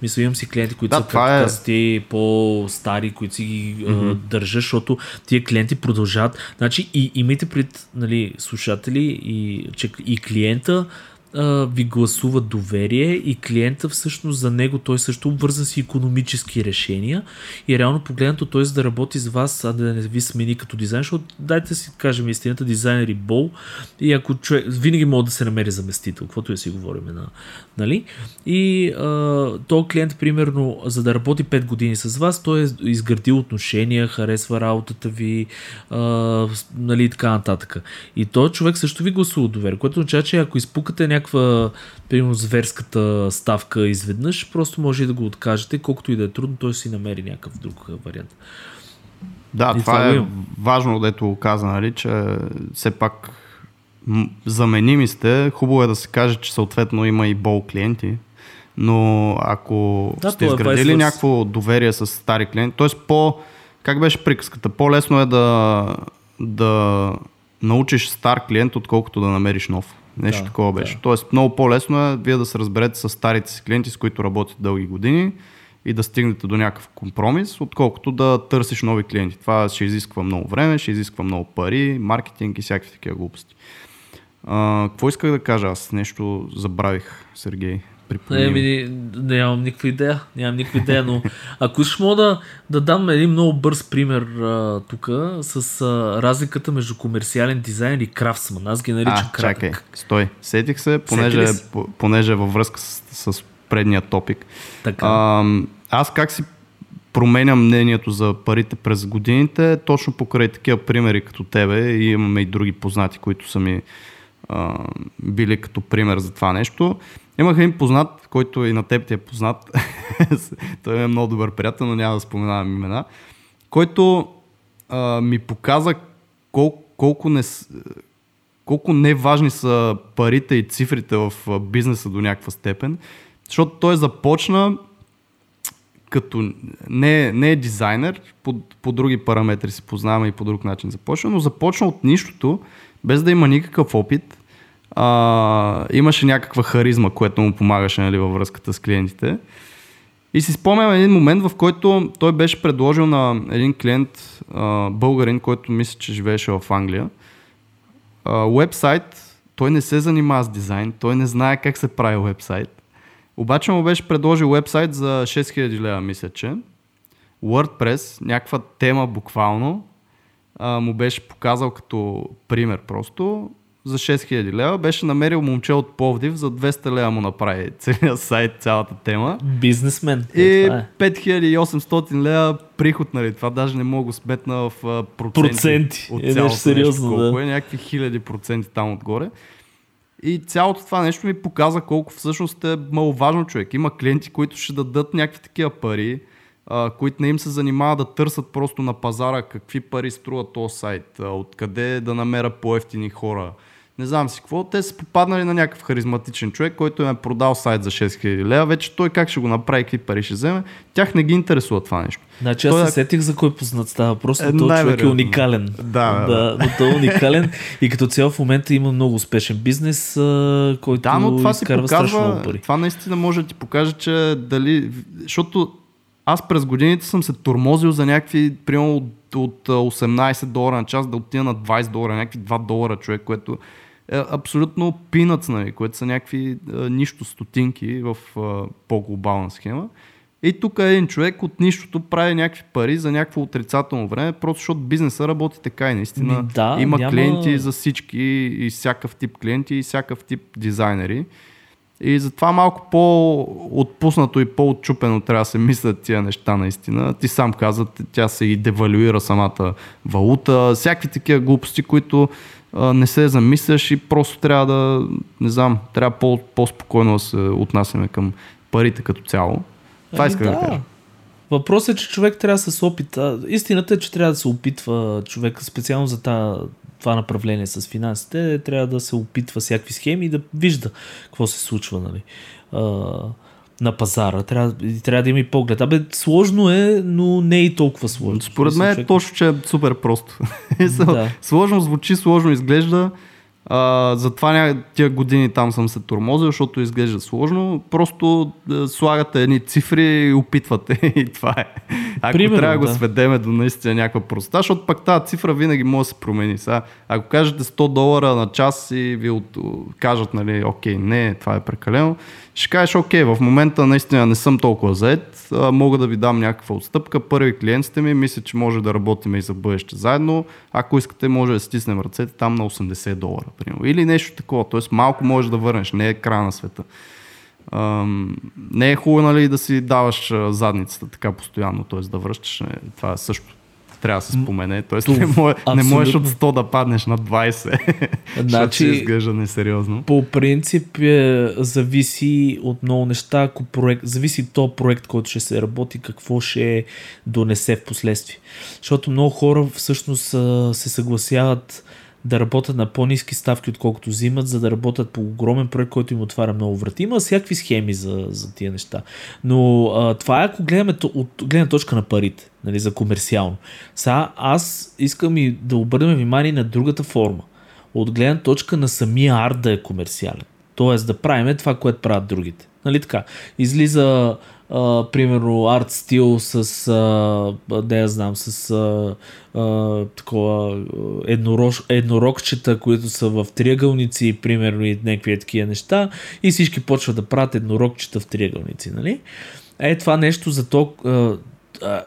A: Мисля, имам си клиенти, които
B: Да,
A: са, както
B: е-
A: по-стари, които си ги mm-hmm. държа, защото тия клиенти продължават. Значи, и имайте пред нали, слушатели, и, че и клиента ви гласува доверие и клиента всъщност за него той също обвърза си економически решения и реално погледнато той за да работи с вас, а да не ви смени като дизайн, защото дайте си кажем истината, дизайнер и бол и ако човек, винаги може да се намери заместител, каквото и си говорим, на, нали? И а, то клиент, примерно, за да работи 5 години с вас, той е изградил отношения, харесва работата ви, а, нали, и така нататък. И той човек също ви гласува доверие, което означава, че ако изпукате някаква, примерно, зверската ставка изведнъж, просто може и да го откажете, колкото и да е трудно, той си намери някакъв друг вариант.
B: Да,
A: И
B: това,
A: това
B: е
A: имам.
B: важно, дето каза, нали, че все пак заменими сте. Хубаво е да се каже, че съответно има и бол клиенти. Но ако
A: Да,
B: сте
A: е
B: изградили
A: versa.
B: някакво доверие с стари клиенти, т.е. по... Как беше приказката? По-лесно е да, да научиш стар клиент, отколкото да намериш нов. Нещо
A: Да,
B: такова беше. Тоест много по-лесно е вие да се разберете с старите си клиенти, с които работите дълги години и да стигнете до някакъв компромис, отколкото да търсиш нови клиенти. Това ще изисква много време, ще изисква много пари, маркетинг и всякакви такива глупости. А, какво исках да кажа аз? Нещо забравих, Сергей. Припомни
A: Не,
B: ми.
A: ми, нямам никаква идея. Нямам никаква идея, но ако искаш мога да, да дам един много бърз пример тук с а, разликата между комерциален дизайн и крафтсман. Аз ги наричам
B: А, чакай, стой. Сетих се, понеже, понеже е във връзка с, с предния топик.
A: Така.
B: А, аз как си променям мнението за парите през годините, точно покрай такива примери като тебе и имаме и други познати, които са ми а, били като пример за това нещо. Имах един познат, който и на теб ти е познат. Той е много добър приятел, но няма да споменавам имена. Който а, ми показа колко, колко, не, колко неважни са парите и цифрите в бизнеса до някаква степен. Защото той започна като не, не е дизайнер, по, по други параметри се познаваме и по друг начин започна, но започна от нищото, без да има никакъв опит. А, имаше някаква харизма, което му помагаше нали, във връзката с клиентите. И си спомням един момент, в който той беше предложил на един клиент, а, българин, който мисля, че живееше в Англия, вебсайт, той не се занимава с дизайн, той не знае как се прави вебсайт. Обаче му беше предложил вебсайт за 6000 лева, мисля, че. WordPress, някаква тема буквално, а, му беше показал като пример просто за 6000 лева. Беше намерил момче от Повдив, за 200 лева му направи целият сайт, цялата тема.
A: Бизнесмен.
B: И е, 5800 лева приход, нали? Това даже не мога сметна в проценти.
A: Проценти.
B: От
A: е,
B: цялото
A: сериозно,
B: нещо, колко
A: да.
B: е, някакви хиляди проценти там отгоре. И цялото това нещо ми показа колко всъщност е маловажно човек. Има клиенти, които ще дадат някакви такива пари, а, които не им се занимават да търсят просто на пазара какви пари струва този сайт, а, откъде да намеря по-ефтини хора. Не знам си какво. Те са попаднали на някакъв харизматичен човек, който им е продал сайт за 6000 лева. Вече той как ще го направи, какви пари ще вземе. Тях не ги интересува това нещо.
A: Значи аз
B: Той
A: се сетих за кой познат става. Просто
B: Е,
A: този човек е уникален.
B: Да,
A: да. Но той е уникален и като цяло в момента има много успешен бизнес, който
B: Да, но това
A: изкарва страшно много
B: показва,
A: пари.
B: това наистина може да ти покаже, че дали, защото аз през годините съм се тормозил за някакви, примерно от, от а, 18 долара на час да отида на 20 долара, някакви 2 долара човек, което е абсолютно пинъц, нали, което са някакви а, нищо стотинки в а, по-глобална схема. И тук един човек от нищото прави някакви пари за някакво отрицателно време, просто защото бизнеса работи така и наистина.
A: Да,
B: има
A: няма-
B: клиенти за всички и всякакъв тип клиенти и всякакъв тип дизайнери. И затова малко по-отпуснато и по-отчупено трябва да се мислят тия неща наистина. Ти сам каза, тя се и девалюира самата валута, всякакви такива глупости, които не се замисляш и просто трябва да, не знам, трябва по- по-спокойно да се отнасяме към парите като цяло. Това
A: Ами
B: искам да кажа.
A: Въпросът е, че човек трябва да се опита. Истината е, че трябва да се опитва човек, специално за тази, това направление с финансите, трябва да се опитва всякакви схеми и да вижда какво се случва нали, на пазара. Трябва, трябва да има и поглед. Абе, сложно е, но не е и толкова сложно.
B: Според мен е
A: човек-
B: точно, че е супер просто.
A: Да.
B: Сложно звучи, сложно изглежда. А, затова ня... тия години там съм се тормозил, защото изглежда сложно. Просто а, слагате едни цифри и опитвате и това е. Ако
A: Примерно,
B: трябва да го
A: да.
B: сведеме до наистина някаква простота, защото пък тази цифра винаги може да се промени. Сега, ако кажете 100 долара на час и ви от... кажат, нали, окей, не, това е прекалено, ще кажеш, окей, в момента наистина не съм толкова заед, мога да ви дам някаква отстъпка. Първи клиент сте ми, мисля, че може да работим и за бъдеще заедно. Ако искате, може да стиснем ръцете там на 80 долара, примерно. Или нещо такова, т.е. малко можеш да върнеш, не е края на света. Ам, не е хубаво нали, да си даваш задницата така постоянно, т.е. да връщаш. Не, това също трябва да се спомене. Т.е. не, може, не можеш от
A: абсолютно.
B: 100 да паднеш на 20, защото
A: Значи-
B: ще изглежда несериозно.
A: По принцип е, зависи от много неща, ако проект, зависи то проект, който ще се работи, какво ще донесе в последствие. Защото много хора всъщност се съгласяват да работят на по-низки ставки, отколкото взимат, за да работят по огромен проект, който им отваря много врати. Има всякакви схеми за, за тия неща. Но а, това е ако гледаме от гледна точка на парите, нали, за комерциално. Сега аз искам и да обърнем внимание на другата форма от гледна точка на самия арт да е комерциален. Тоест да правиме това, което правят другите. Нали така? Излиза примерно арт стил с а, да я знам, с а, а, такова еднорож, еднорогчета, които са в триъгълници, примерно и някакви такива неща и всички почват да правят еднорогчета в триъгълници, нали? Е това нещо за то,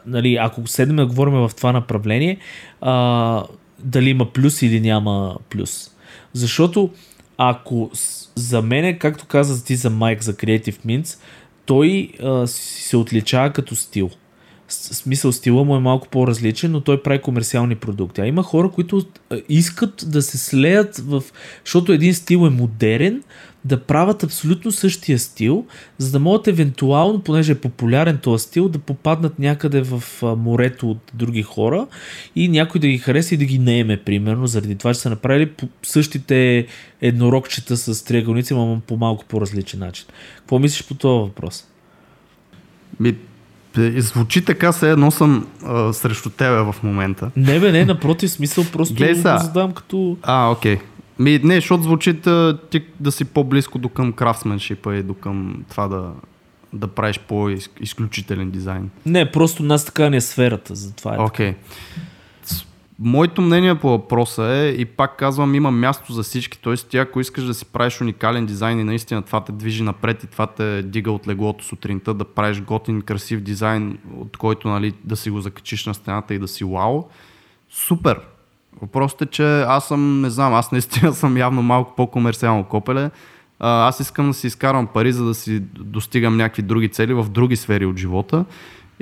A: нали, ако седнем да говорим в това направление, а, дали има плюс или няма плюс. Защото ако за мен, както каза ти за Майк, за Creative Mints, той а, се отличава като стил смисъл стила му е малко по-различен, но той прави комерциални продукти. А има хора, които искат да се слеят в... Защото един стил е модерен, да правят абсолютно същия стил, за да могат евентуално, понеже е популярен този стил, да попаднат някъде в морето от други хора и някой да ги хареса и да ги нееме, примерно, заради това, че са направили същите еднорогчета с триъгълници, но по малко по-различен начин. Какво мислиш по този въпрос?
B: Ми, е, звучи така, се едно съм а, срещу тебе в момента.
A: Не бе, не, напротив, смисъл просто Глей го задам като...
B: А, окей. Ми, не, защото звучи да, ти да си по-близко до към крафтсменшипа и до към това да, да правиш по-изключителен дизайн.
A: Не, просто нас така не е сферата, затова е
B: Окей. Okay. Моето мнение по въпроса е, и пак казвам, има място за всички. Тоест, ти ако искаш да си правиш уникален дизайн и наистина това те движи напред и това те дига от леглото сутринта, да правиш готин, красив дизайн, от който нали, да си го закачиш на стената и да си вау, супер. Въпросът е, че аз съм, не знам, аз наистина съм явно малко по-комерциално копеле. Аз искам да си изкарвам пари, за да си достигам някакви други цели в други сфери от живота.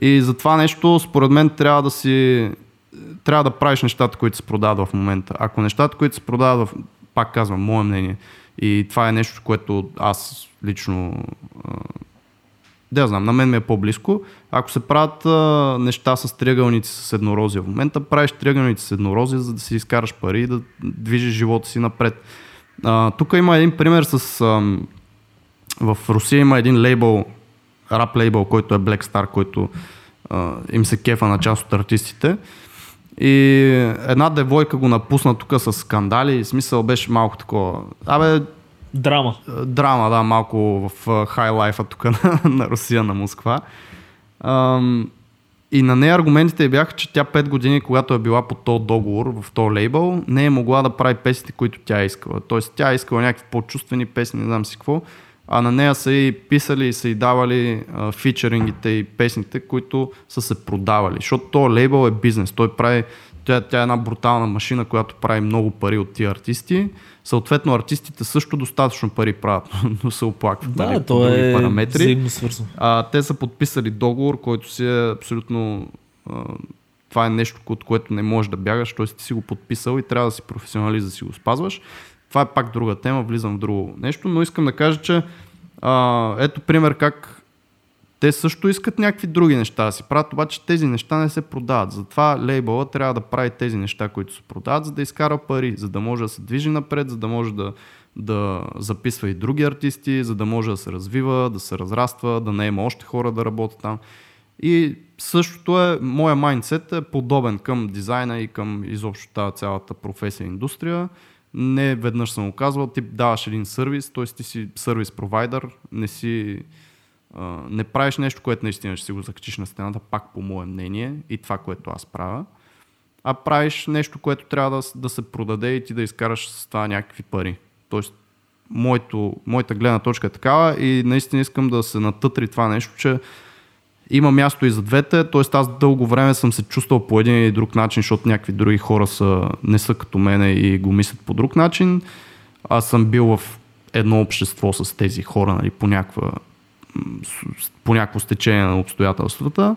B: И за това нещо, според мен, трябва да си трябва да правиш нещата, които се продават в момента. Ако нещата, които се продават, в, пак казвам, мое мнение, и това е нещо, което аз лично да знам, на мен ми е по-близко. Ако се правят а, неща с триъгълници с еднорозия в момента, правиш триъгълници с еднорозия, за да си изкараш пари и да движиш живота си напред. Тук има един пример с... А, в Русия има един лейбъл, рап лейбъл, който е Black Star, който а, им се кефа на част от артистите. И една девойка го напусна тук с скандали. Смисъл беше малко такова. Абе,
A: Драма.
B: Драма, да, малко в хай лайфа тук на, на Русия, на Москва. Ам, и на нея аргументите бяха, че тя 5 години, когато е била по този договор, в този лейбъл, не е могла да прави песните, които тя е искала. Тоест тя е искала някакви по-чувствени песни, не знам си какво, а на нея са и писали и са и давали а, фичерингите и песните, които са се продавали. Защото то лейбъл е бизнес. Той прави, тя, тя е една брутална машина, която прави много пари от тия артисти. Съответно, артистите също достатъчно пари правят, но се оплакват.
A: Да, нали, то е параметри.
B: А, те са подписали договор, който си е абсолютно а, това е нещо, от което не можеш да бягаш, т.е. ти си го подписал и трябва да си професионалист да си го спазваш. Това е пак друга тема, влизам в друго нещо, но искам да кажа, че а, ето пример как те също искат някакви други неща да си правят, обаче тези неща не се продават. Затова лейбъла трябва да прави тези неща, които се продават, за да изкара пари, за да може да се движи напред, за да може да, да записва и други артисти, за да може да се развива, да се разраства, да не има още хора да работят там. И същото е, моя майндсет е подобен към дизайна и към изобщо тази цялата професия и индустрия не веднъж съм го казвал, ти даваш един сервис, т.е. ти си сервис провайдер, не си а, не правиш нещо, което наистина ще си го закачиш на стената, пак по мое мнение и това, което аз правя, а правиш нещо, което трябва да, да се продаде и ти да изкараш с това някакви пари. Тоест, моето, моята гледна точка е такава и наистина искам да се натътри това нещо, че има място и за двете, т.е. аз дълго време съм се чувствал по един или друг начин, защото някакви други хора са, не са като мене и го мислят по друг начин. Аз съм бил в едно общество с тези хора нали, по, някаква, по някакво стечение на обстоятелствата.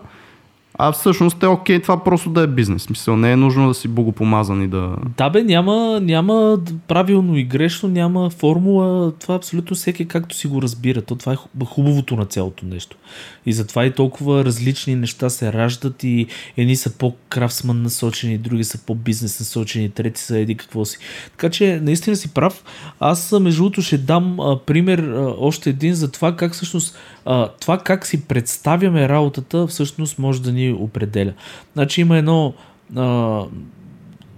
B: А всъщност е окей това просто да е бизнес. Мисъл, не е нужно да си богопомазан и да...
A: Да бе, няма, няма правилно и грешно, няма формула. Това абсолютно всеки както си го разбира. То това е хубавото на цялото нещо. И затова и толкова различни неща се раждат и едни са по-крафсман насочени, други са по-бизнес насочени, трети са еди какво си. Така че наистина си прав. Аз между другото ще дам а, пример а, още един за това как всъщност това как си представяме работата всъщност може да ни определя. Значи има едно а,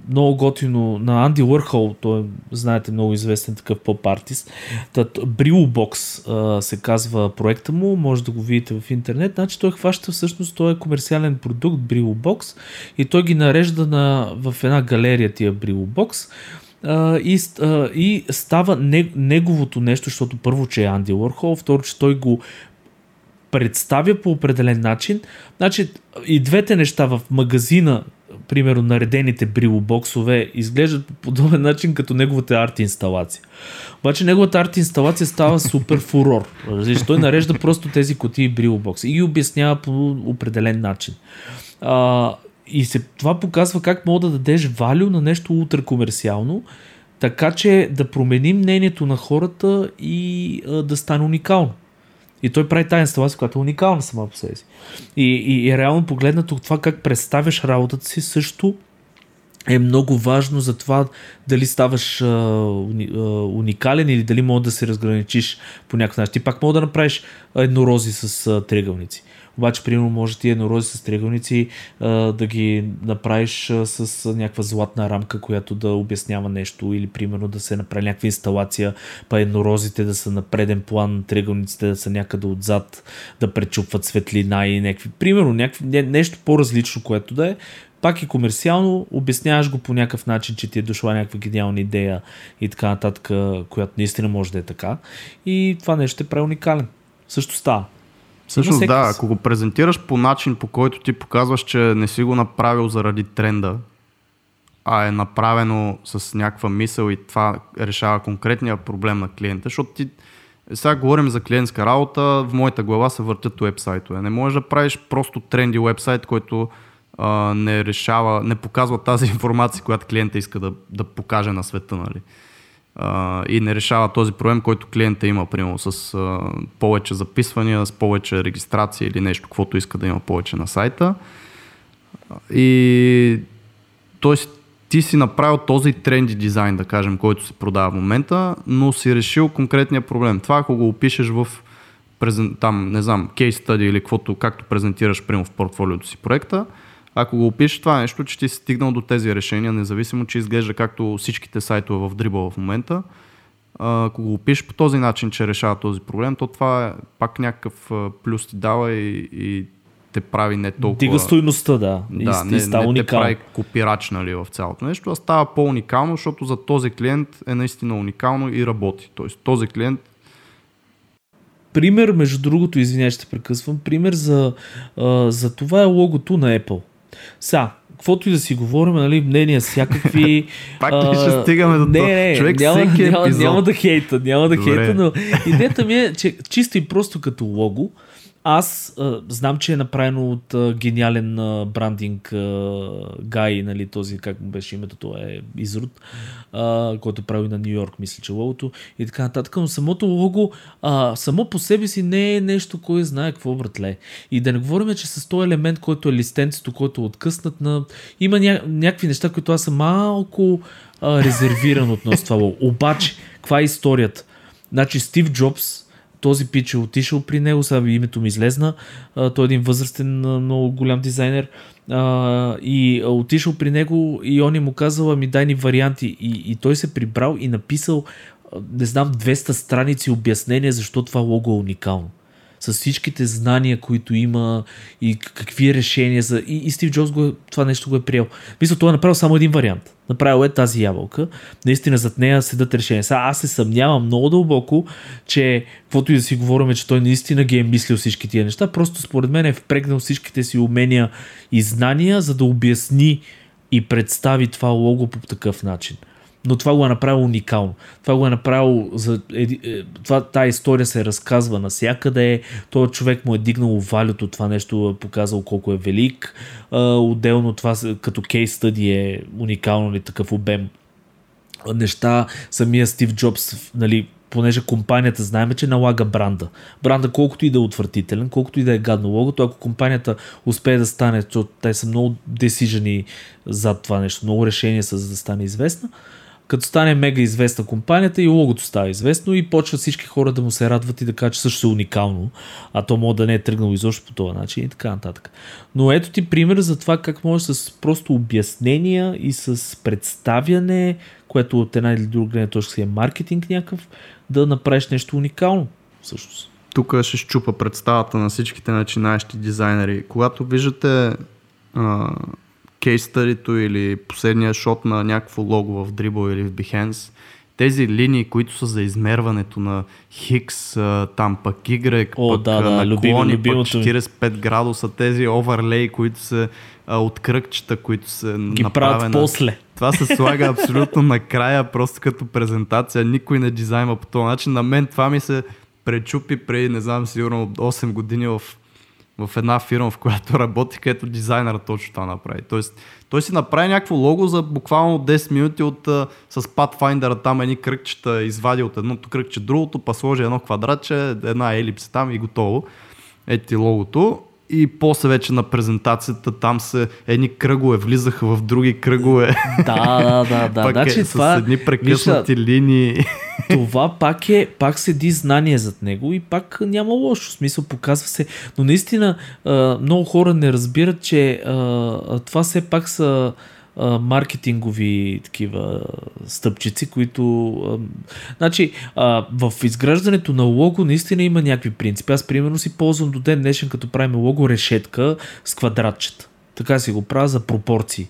A: много готино на Анди Уърхол, той е, знаете, много известен такъв поп-артист. Брило Бокс се казва проекта му, може да го видите в интернет. Значи той хваща всъщност, той е комерциален продукт Брило Бокс и той ги нарежда на, в една галерия тия Брило Бокс и, и става неговото нещо, защото първо, че е Анди Уорхол, второ, че той го представя по определен начин. Значи и двете неща в магазина примерно наредените брилобоксове изглеждат по подобен начин като неговата арт инсталация. Обаче неговата арт инсталация става супер фурор. Разбираш, той нарежда просто тези кутии брилобокси и ги обяснява по определен начин. А, и се, това показва как мога да дадеш валю на нещо ултракомерциално, така че да промени мнението на хората и а, да стане уникално. И той прави тази инсталация, която е уникална сама по себе си. И, и, и реално погледнато това как представяш работата си също е много важно за това дали ставаш а, уни, а, уникален или дали мога да се разграничиш по някакъв начин. Ти пак мога да направиш еднорози с а, тригълници. Обаче, примерно, може ти еднорози с триъгълници да ги направиш с някаква златна рамка, която да обяснява нещо или примерно да се направи някаква инсталация, па еднорозите да са на преден план, триъгълниците да са някъде отзад, да пречупват светлина и някакви, примерно, някакви, нещо по-различно, което да е, пак и комерциално, обясняваш го по някакъв начин, че ти е дошла някаква гениална идея и така нататък, която наистина може да е така. И това нещо е прави уникален. Също става.
B: Всъщност да, ако го презентираш по начин, по който ти показваш, че не си го направил заради тренда, а е направено с някаква мисъл и това решава конкретния проблем на клиента, защото ти сега говорим за клиентска работа, в моята глава се въртят уебсайтове. Не можеш да правиш просто тренди уебсайт, който а, не решава, не показва тази информация, която клиента иска да, да покаже на света. Нали и не решава този проблем, който клиента има, примерно с повече записвания, с повече регистрация или нещо, каквото иска да има повече на сайта. И т.е. ти си направил този тренди дизайн, да кажем, който се продава в момента, но си решил конкретния проблем. Това ако го опишеш в там, не знам, кейс или каквото, както презентираш, примерно в портфолиото си проекта, ако го опишеш това нещо, че ти си стигнал до тези решения, независимо, че изглежда както всичките сайтове в Dribble в момента, ако го опишеш по този начин, че решава този проблем, то това е пак някакъв плюс ти дава и, и те прави не толкова...
A: Дига стойността, да.
B: Да, и, не, става не те прави копирач нали, в цялото нещо, а става по-уникално, защото за този клиент е наистина уникално и работи. Тоест този клиент
A: Пример, между другото, извинявай, ще прекъсвам, пример за, а, за това е логото на Apple. Са, каквото и да си говорим, нали, мнения всякакви.
B: Пак ли ще стигаме до
A: не, това? Не,
B: Човек
A: няма,
B: всеки
A: няма,
B: епизод.
A: няма да хейта, няма да Добре. хейта, но идеята ми е, че чисто и просто като лого, аз а, знам, че е направено от а, гениален а, брандинг а, гай, нали, този, как му беше името, това е Изруд, а, който прави на Нью Йорк, мисля, че логото и така нататък, но самото лого а, само по себе си не е нещо, кой знае какво братле. И да не говорим, че с този елемент, който е листенцето, който е откъснат на... Има ня... някакви неща, които аз съм малко а, резервиран относно това лого. Обаче, каква е историята? Значи Стив Джобс, този пич е отишъл при него, сега името ми излезна, а, той е един възрастен, много голям дизайнер. А, и отишъл при него и он му казал, ами дай ни варианти. И, и той се прибрал и написал, не знам, 200 страници обяснение защо това лого е уникално с всичките знания, които има и какви решения за... И, и Стив Джобс го, е, това нещо го е приел. Мисля, това е направил само един вариант. Направил е тази ябълка. Наистина зад нея седат решения. Сега аз се съмнявам много дълбоко, че каквото и да си говорим, че той наистина ги е мислил всички тия неща, просто според мен е впрегнал всичките си умения и знания, за да обясни и представи това лого по такъв начин но това го е направило уникално. Това го е направило за... Е, това, тая история се разказва насякъде. Той човек му е дигнал валюто, това нещо е показал колко е велик. А, отделно това като кейс стъди е уникално ли нали, такъв обем неща. Самия Стив Джобс, нали, понеже компанията знаем, че налага бранда. Бранда колкото и да е отвратителен, колкото и да е гадно логото, ако компанията успее да стане, защото те са много десижени зад това нещо, много решения са за да стане известна, като стане мега известна компанията и логото става известно и почват всички хора да му се радват и да кажат, че също е уникално, а то може да не е тръгнало изобщо по този начин и така нататък. Но ето ти пример за това как може с просто обяснения и с представяне, което от една или друга гледна точка си е маркетинг някакъв, да направиш нещо уникално всъщност.
B: Тук ще щупа представата на всичките начинаещи дизайнери. Когато виждате кейстарито или последния шот на някакво лого в Dribble или в Behance тези линии, които са за измерването на Хикс, там пък Y,
A: О,
B: пък
A: да, да,
B: наклони,
A: любимо,
B: пък
A: любимото ми.
B: 45 градуса, тези оверлей, които са а, от кръгчета, които са
A: Ги правят
B: направена.
A: после.
B: Това се слага абсолютно накрая, просто като презентация. Никой не дизайнва по този начин. На мен това ми се пречупи преди, не знам, сигурно 8 години в, в една фирма, в която работих, където дизайнера точно това направи. Тоест, той си направи някакво лого за буквално 10 минути от, с Pathfinder, там едни кръгчета извади от едното кръгче другото, па сложи едно квадратче, една елипса там и готово. Ето ти логото. И после вече на презентацията там се едни кръгове влизаха в други кръгове.
A: Да, да, да, да.
B: Пак
A: значи,
B: е,
A: това,
B: с едни прекъснати линии.
A: Това пак е, пак седи знание зад него и пак няма лошо смисъл, показва се. Но наистина много хора не разбират, че това все пак са маркетингови такива стъпчици, които... Значи, в изграждането на лого наистина има някакви принципи. Аз примерно си ползвам до ден днешен, като правим лого, решетка с квадратчета. Така си го правя за пропорции.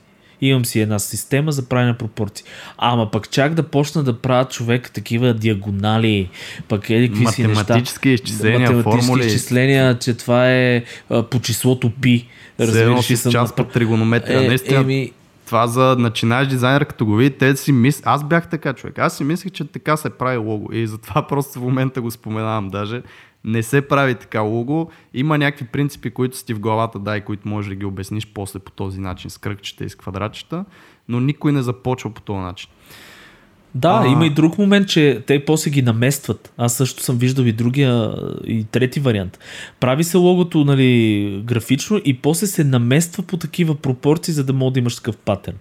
A: Имам си една система за правене на пропорции. Ама пък чак да почна да правя човек такива диагонали, пък еди какви си неща.
B: Математически изчисления,
A: математически
B: формули.
A: изчисления, че това е а, по числото пи.
B: Разбираш,
A: и съм
B: част по тригонометрия.
A: Е,
B: Наистина,
A: еми,
B: това за начинаеш дизайнер, като го види, те си мис... Аз бях така човек. Аз си мислех, че така се прави лого. И затова просто в момента го споменавам даже. Не се прави така лого. Има някакви принципи, които си в главата, да, и които можеш да ги обясниш после по този начин, с кръгчета и с квадратчета, но никой не започва по този начин.
A: Да,
B: А.
A: има и друг момент, че те после ги наместват. Аз също съм виждал и другия, и трети вариант. Прави се логото нали, графично и после се намества по такива пропорции, за да мога да имаш такъв патърн.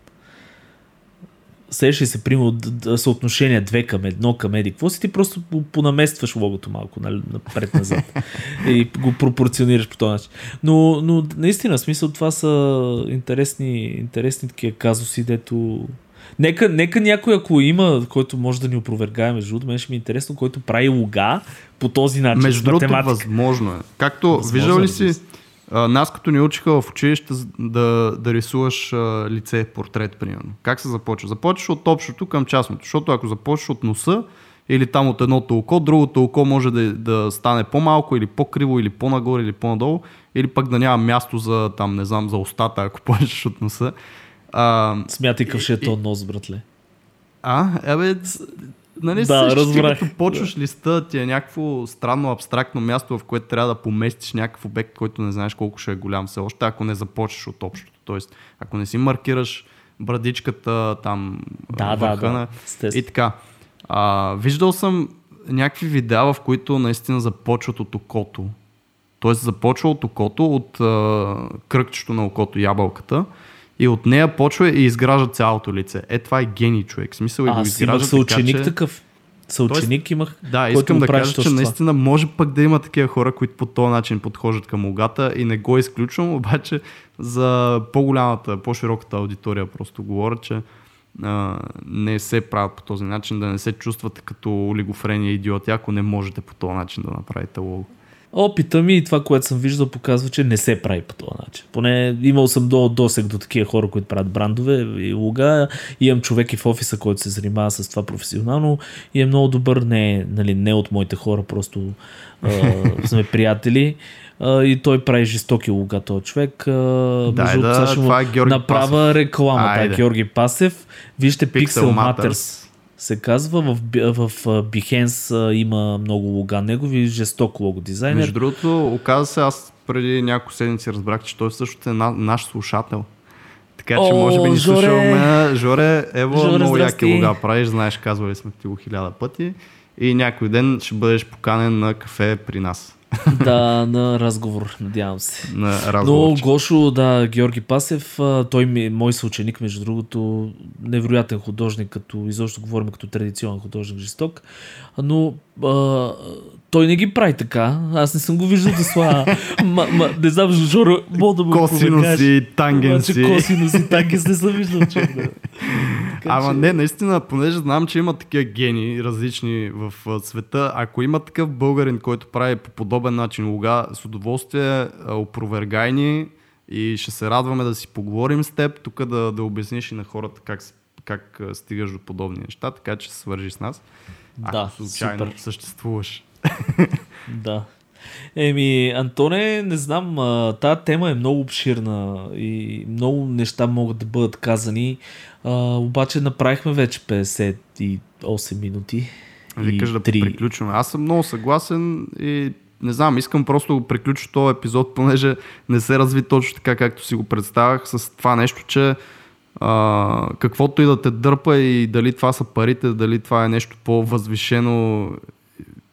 A: Сеш ли се, примерно, съотношение 2 към 1 към еди. Какво си ти просто по- понаместваш логото малко нали, напред-назад и го пропорционираш по този начин. Но, но наистина, смисъл това са интересни, интересни такива казуси, дето Нека, нека някой, ако има, който може да ни опровергае, между другото, мен ще ми е интересно, който прави луга по този начин.
B: Между другото, възможно е. Както
A: Възможно
B: виждал
A: е,
B: ли
A: разбира
B: си, а, нас като ни учиха в училище да, да рисуваш а, лице, портрет, примерно. Как се започва? Започваш от общото към частното, защото ако започваш от носа или там от едното око, другото око може да, да стане по-малко или по-криво, или по-нагоре, или по-надолу, или пък да няма място за, там, не знам, за устата, ако почнеш от носа. А,
A: Смятай какъв ще е то нос, братле.
B: а, абе, нали
A: Да,
B: да, се
A: разбрах.
B: като почваш листа, ти е някакво странно, абстрактно място, в което трябва да поместиш някакъв обект, който не знаеш колко ще е голям все още, ако не започнеш от общото. Тоест, ако не си маркираш брадичката, там,
A: Да, да,
B: върха
A: да. Естествено.
B: И така. А, виждал съм някакви видеа, в които наистина започват от окото. Тоест започва от окото, от а, кръгчето на окото, ябълката, и от нея почва и изгражда цялото лице. Е, това е гений човек. Смисъл и го
A: Аз
B: изгражда
A: имах съученик
B: така, че...
A: такъв. Съученик имах,
B: Да, искам да кажа, че
A: това.
B: наистина може пък да има такива хора, които по този начин подхождат към лугата и не го изключвам, обаче за по-голямата, по-широката аудитория просто говоря, че а, не се правят по този начин, да не се чувствате като олигофрени и идиоти, ако не можете по този начин да направите лого.
A: Опита ми и това, което съм виждал, показва, че не се прави по този начин. Поне имал съм до досег до такива хора, които правят брандове и луга. Имам човек и в офиса, който се занимава с това професионално и е много добър. Не, нали, не от моите хора, просто а, сме приятели. А, и той прави жестоки луга, този човек. А,
B: Дай да, това е Георги
A: направя
B: Пасев.
A: реклама. Да. Георги Пасев. Вижте Pixel,
B: Pixel
A: Matters.
B: Matters.
A: Се казва. В, в а, Behance има много лога негови, жесток лого дизайнер.
B: Между другото, оказа се, аз преди няколко седмици разбрах, че той също е на, наш слушател. Така че
A: О,
B: може би ни
A: Жоре!
B: слуша мен. Жоре, ево,
A: Жоре,
B: много
A: здрасти.
B: яки луга правиш, знаеш, казвали сме ти го хиляда пъти. И някой ден ще бъдеш поканен на кафе при нас.
A: да, на разговор, надявам се.
B: На
A: Но
B: разговор.
A: Гошо, да, Георги Пасев, той ми е мой съученик, между другото, невероятен художник, като изобщо говорим като традиционен художник жесток, но а, той не ги прави така. Аз не съм го виждал да слага. ма, ма, не знам, Жоро, мога да му
B: Косинуси,
A: опровергаш.
B: тангенси.
A: Обаче косинуси, тангенси не съм виждал, човек. Да.
B: Ама
A: че-
B: не, наистина, понеже знам, че има такива гени различни в света, ако има такъв българин, който прави по подобен начин луга, с удоволствие а, опровергай ни и ще се радваме да си поговорим с теб, тук да, да обясниш и на хората как как стигаш до подобни неща, така че се свържи с нас.
A: Да,
B: ако случайно
A: супер.
B: съществуваш.
A: Да. Еми, Антоне, не знам, тази тема е много обширна и много неща могат да бъдат казани, а, обаче направихме вече 58 минути.
B: Викаш да приключваме. Аз съм много съгласен и не знам, искам просто да приключа този епизод, понеже не се разви точно така, както си го представях, с това нещо, че а, каквото и да те дърпа и дали това са парите, дали това е нещо по-възвишено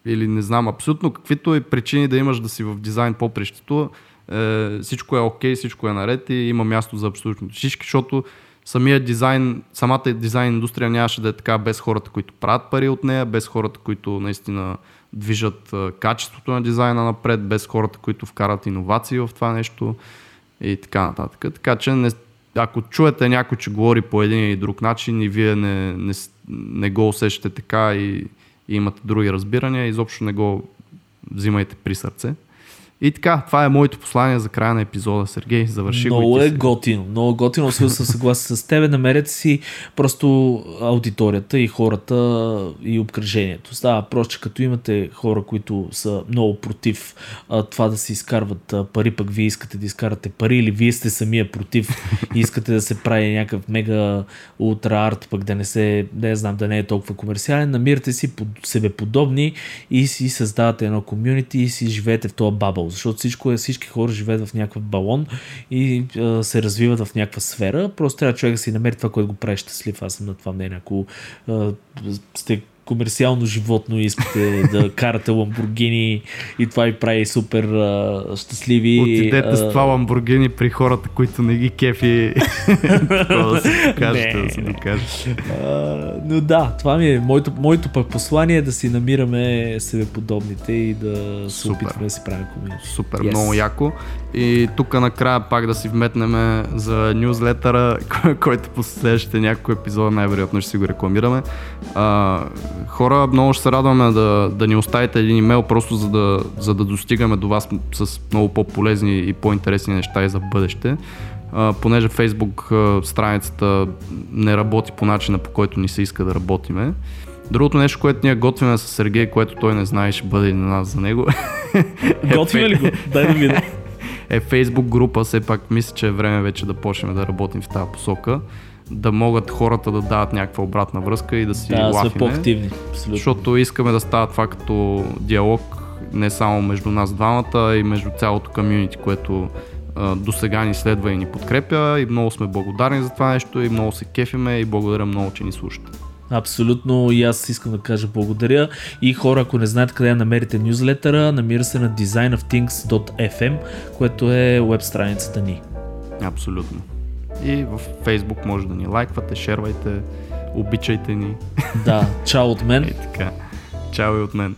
B: или не знам, абсолютно каквито и причини да имаш да си в дизайн попрището, е, всичко е окей, всичко е наред и има място за абсолютно всички, защото самия дизайн, самата дизайн индустрия нямаше да е така без хората, които правят пари от нея, без хората, които наистина движат качеството на дизайна напред, без хората, които вкарат иновации в това нещо и така нататък. Така че не, ако чуете някой, че говори по един или друг начин и вие не, не, не го усещате така и, и имате други разбирания, изобщо не го взимайте при сърце. И така, това е моето послание за края на епизода. Сергей, завърши
A: много
B: го.
A: Много е готино, много готино, съм съгласен с тебе. Намерете си просто аудиторията и хората и обкръжението. Става просто, че като имате хора, които са много против а, това да се изкарват а, пари, пък вие искате да изкарате пари или вие сте самия против и искате да се прави някакъв мега ултра арт, пък да не се, не знам, да не е толкова комерциален, намирате си под, себе подобни и си създавате едно комюнити и си живеете в този бабъл защото всичко е, всички хора живеят в някакъв балон и а, се развиват в някаква сфера. Просто трябва човек да си намери това, което го прави щастлив. Аз съм на това мнение. Ако а, сте комерциално животно и искате да карате ламбургини и това ви прави супер а, щастливи.
B: Отидете а... с това ламбургини при хората, които не ги кефи. да се докажете, да се докажете.
A: но да, това ми е моето, моето пък послание е да си намираме себе подобните и да се супер. опитваме да си правим комьюнити.
B: Супер, yes. много яко. И тук накрая пак да си вметнем за нюзлетъра, който по следващите няколко епизода най-вероятно ще си го рекламираме. А, хора, много ще се радваме да, да ни оставите един имейл, просто за да, за да достигаме до вас с много по-полезни и по-интересни неща и за бъдеще. А, понеже Facebook страницата не работи по начина по който ни се иска да работиме. Другото нещо, което ние готвиме с Сергей, което той не знае, ще бъде и на нас за него.
A: Готвиме ли го? Дай да видя.
B: Е Facebook група, все пак мисля, че е време вече да почнем да работим в тази посока да могат хората да дават някаква обратна връзка и да си
A: да,
B: лафиме.
A: по-активни.
B: Абсолютно. Защото искаме да става това като диалог не само между нас двамата, а и между цялото комьюнити, което до сега ни следва и ни подкрепя и много сме благодарни за това нещо и много се кефиме и благодаря много, че ни слушате.
A: Абсолютно и аз искам да кажа благодаря. И хора, ако не знаете къде намерите нюзлетъра, намира се на designofthings.fm, което е веб страницата ни.
B: Абсолютно. И в Facebook може да ни лайквате, шервайте, обичайте ни.
A: Да, чао от мен.
B: И така. Чао и от мен.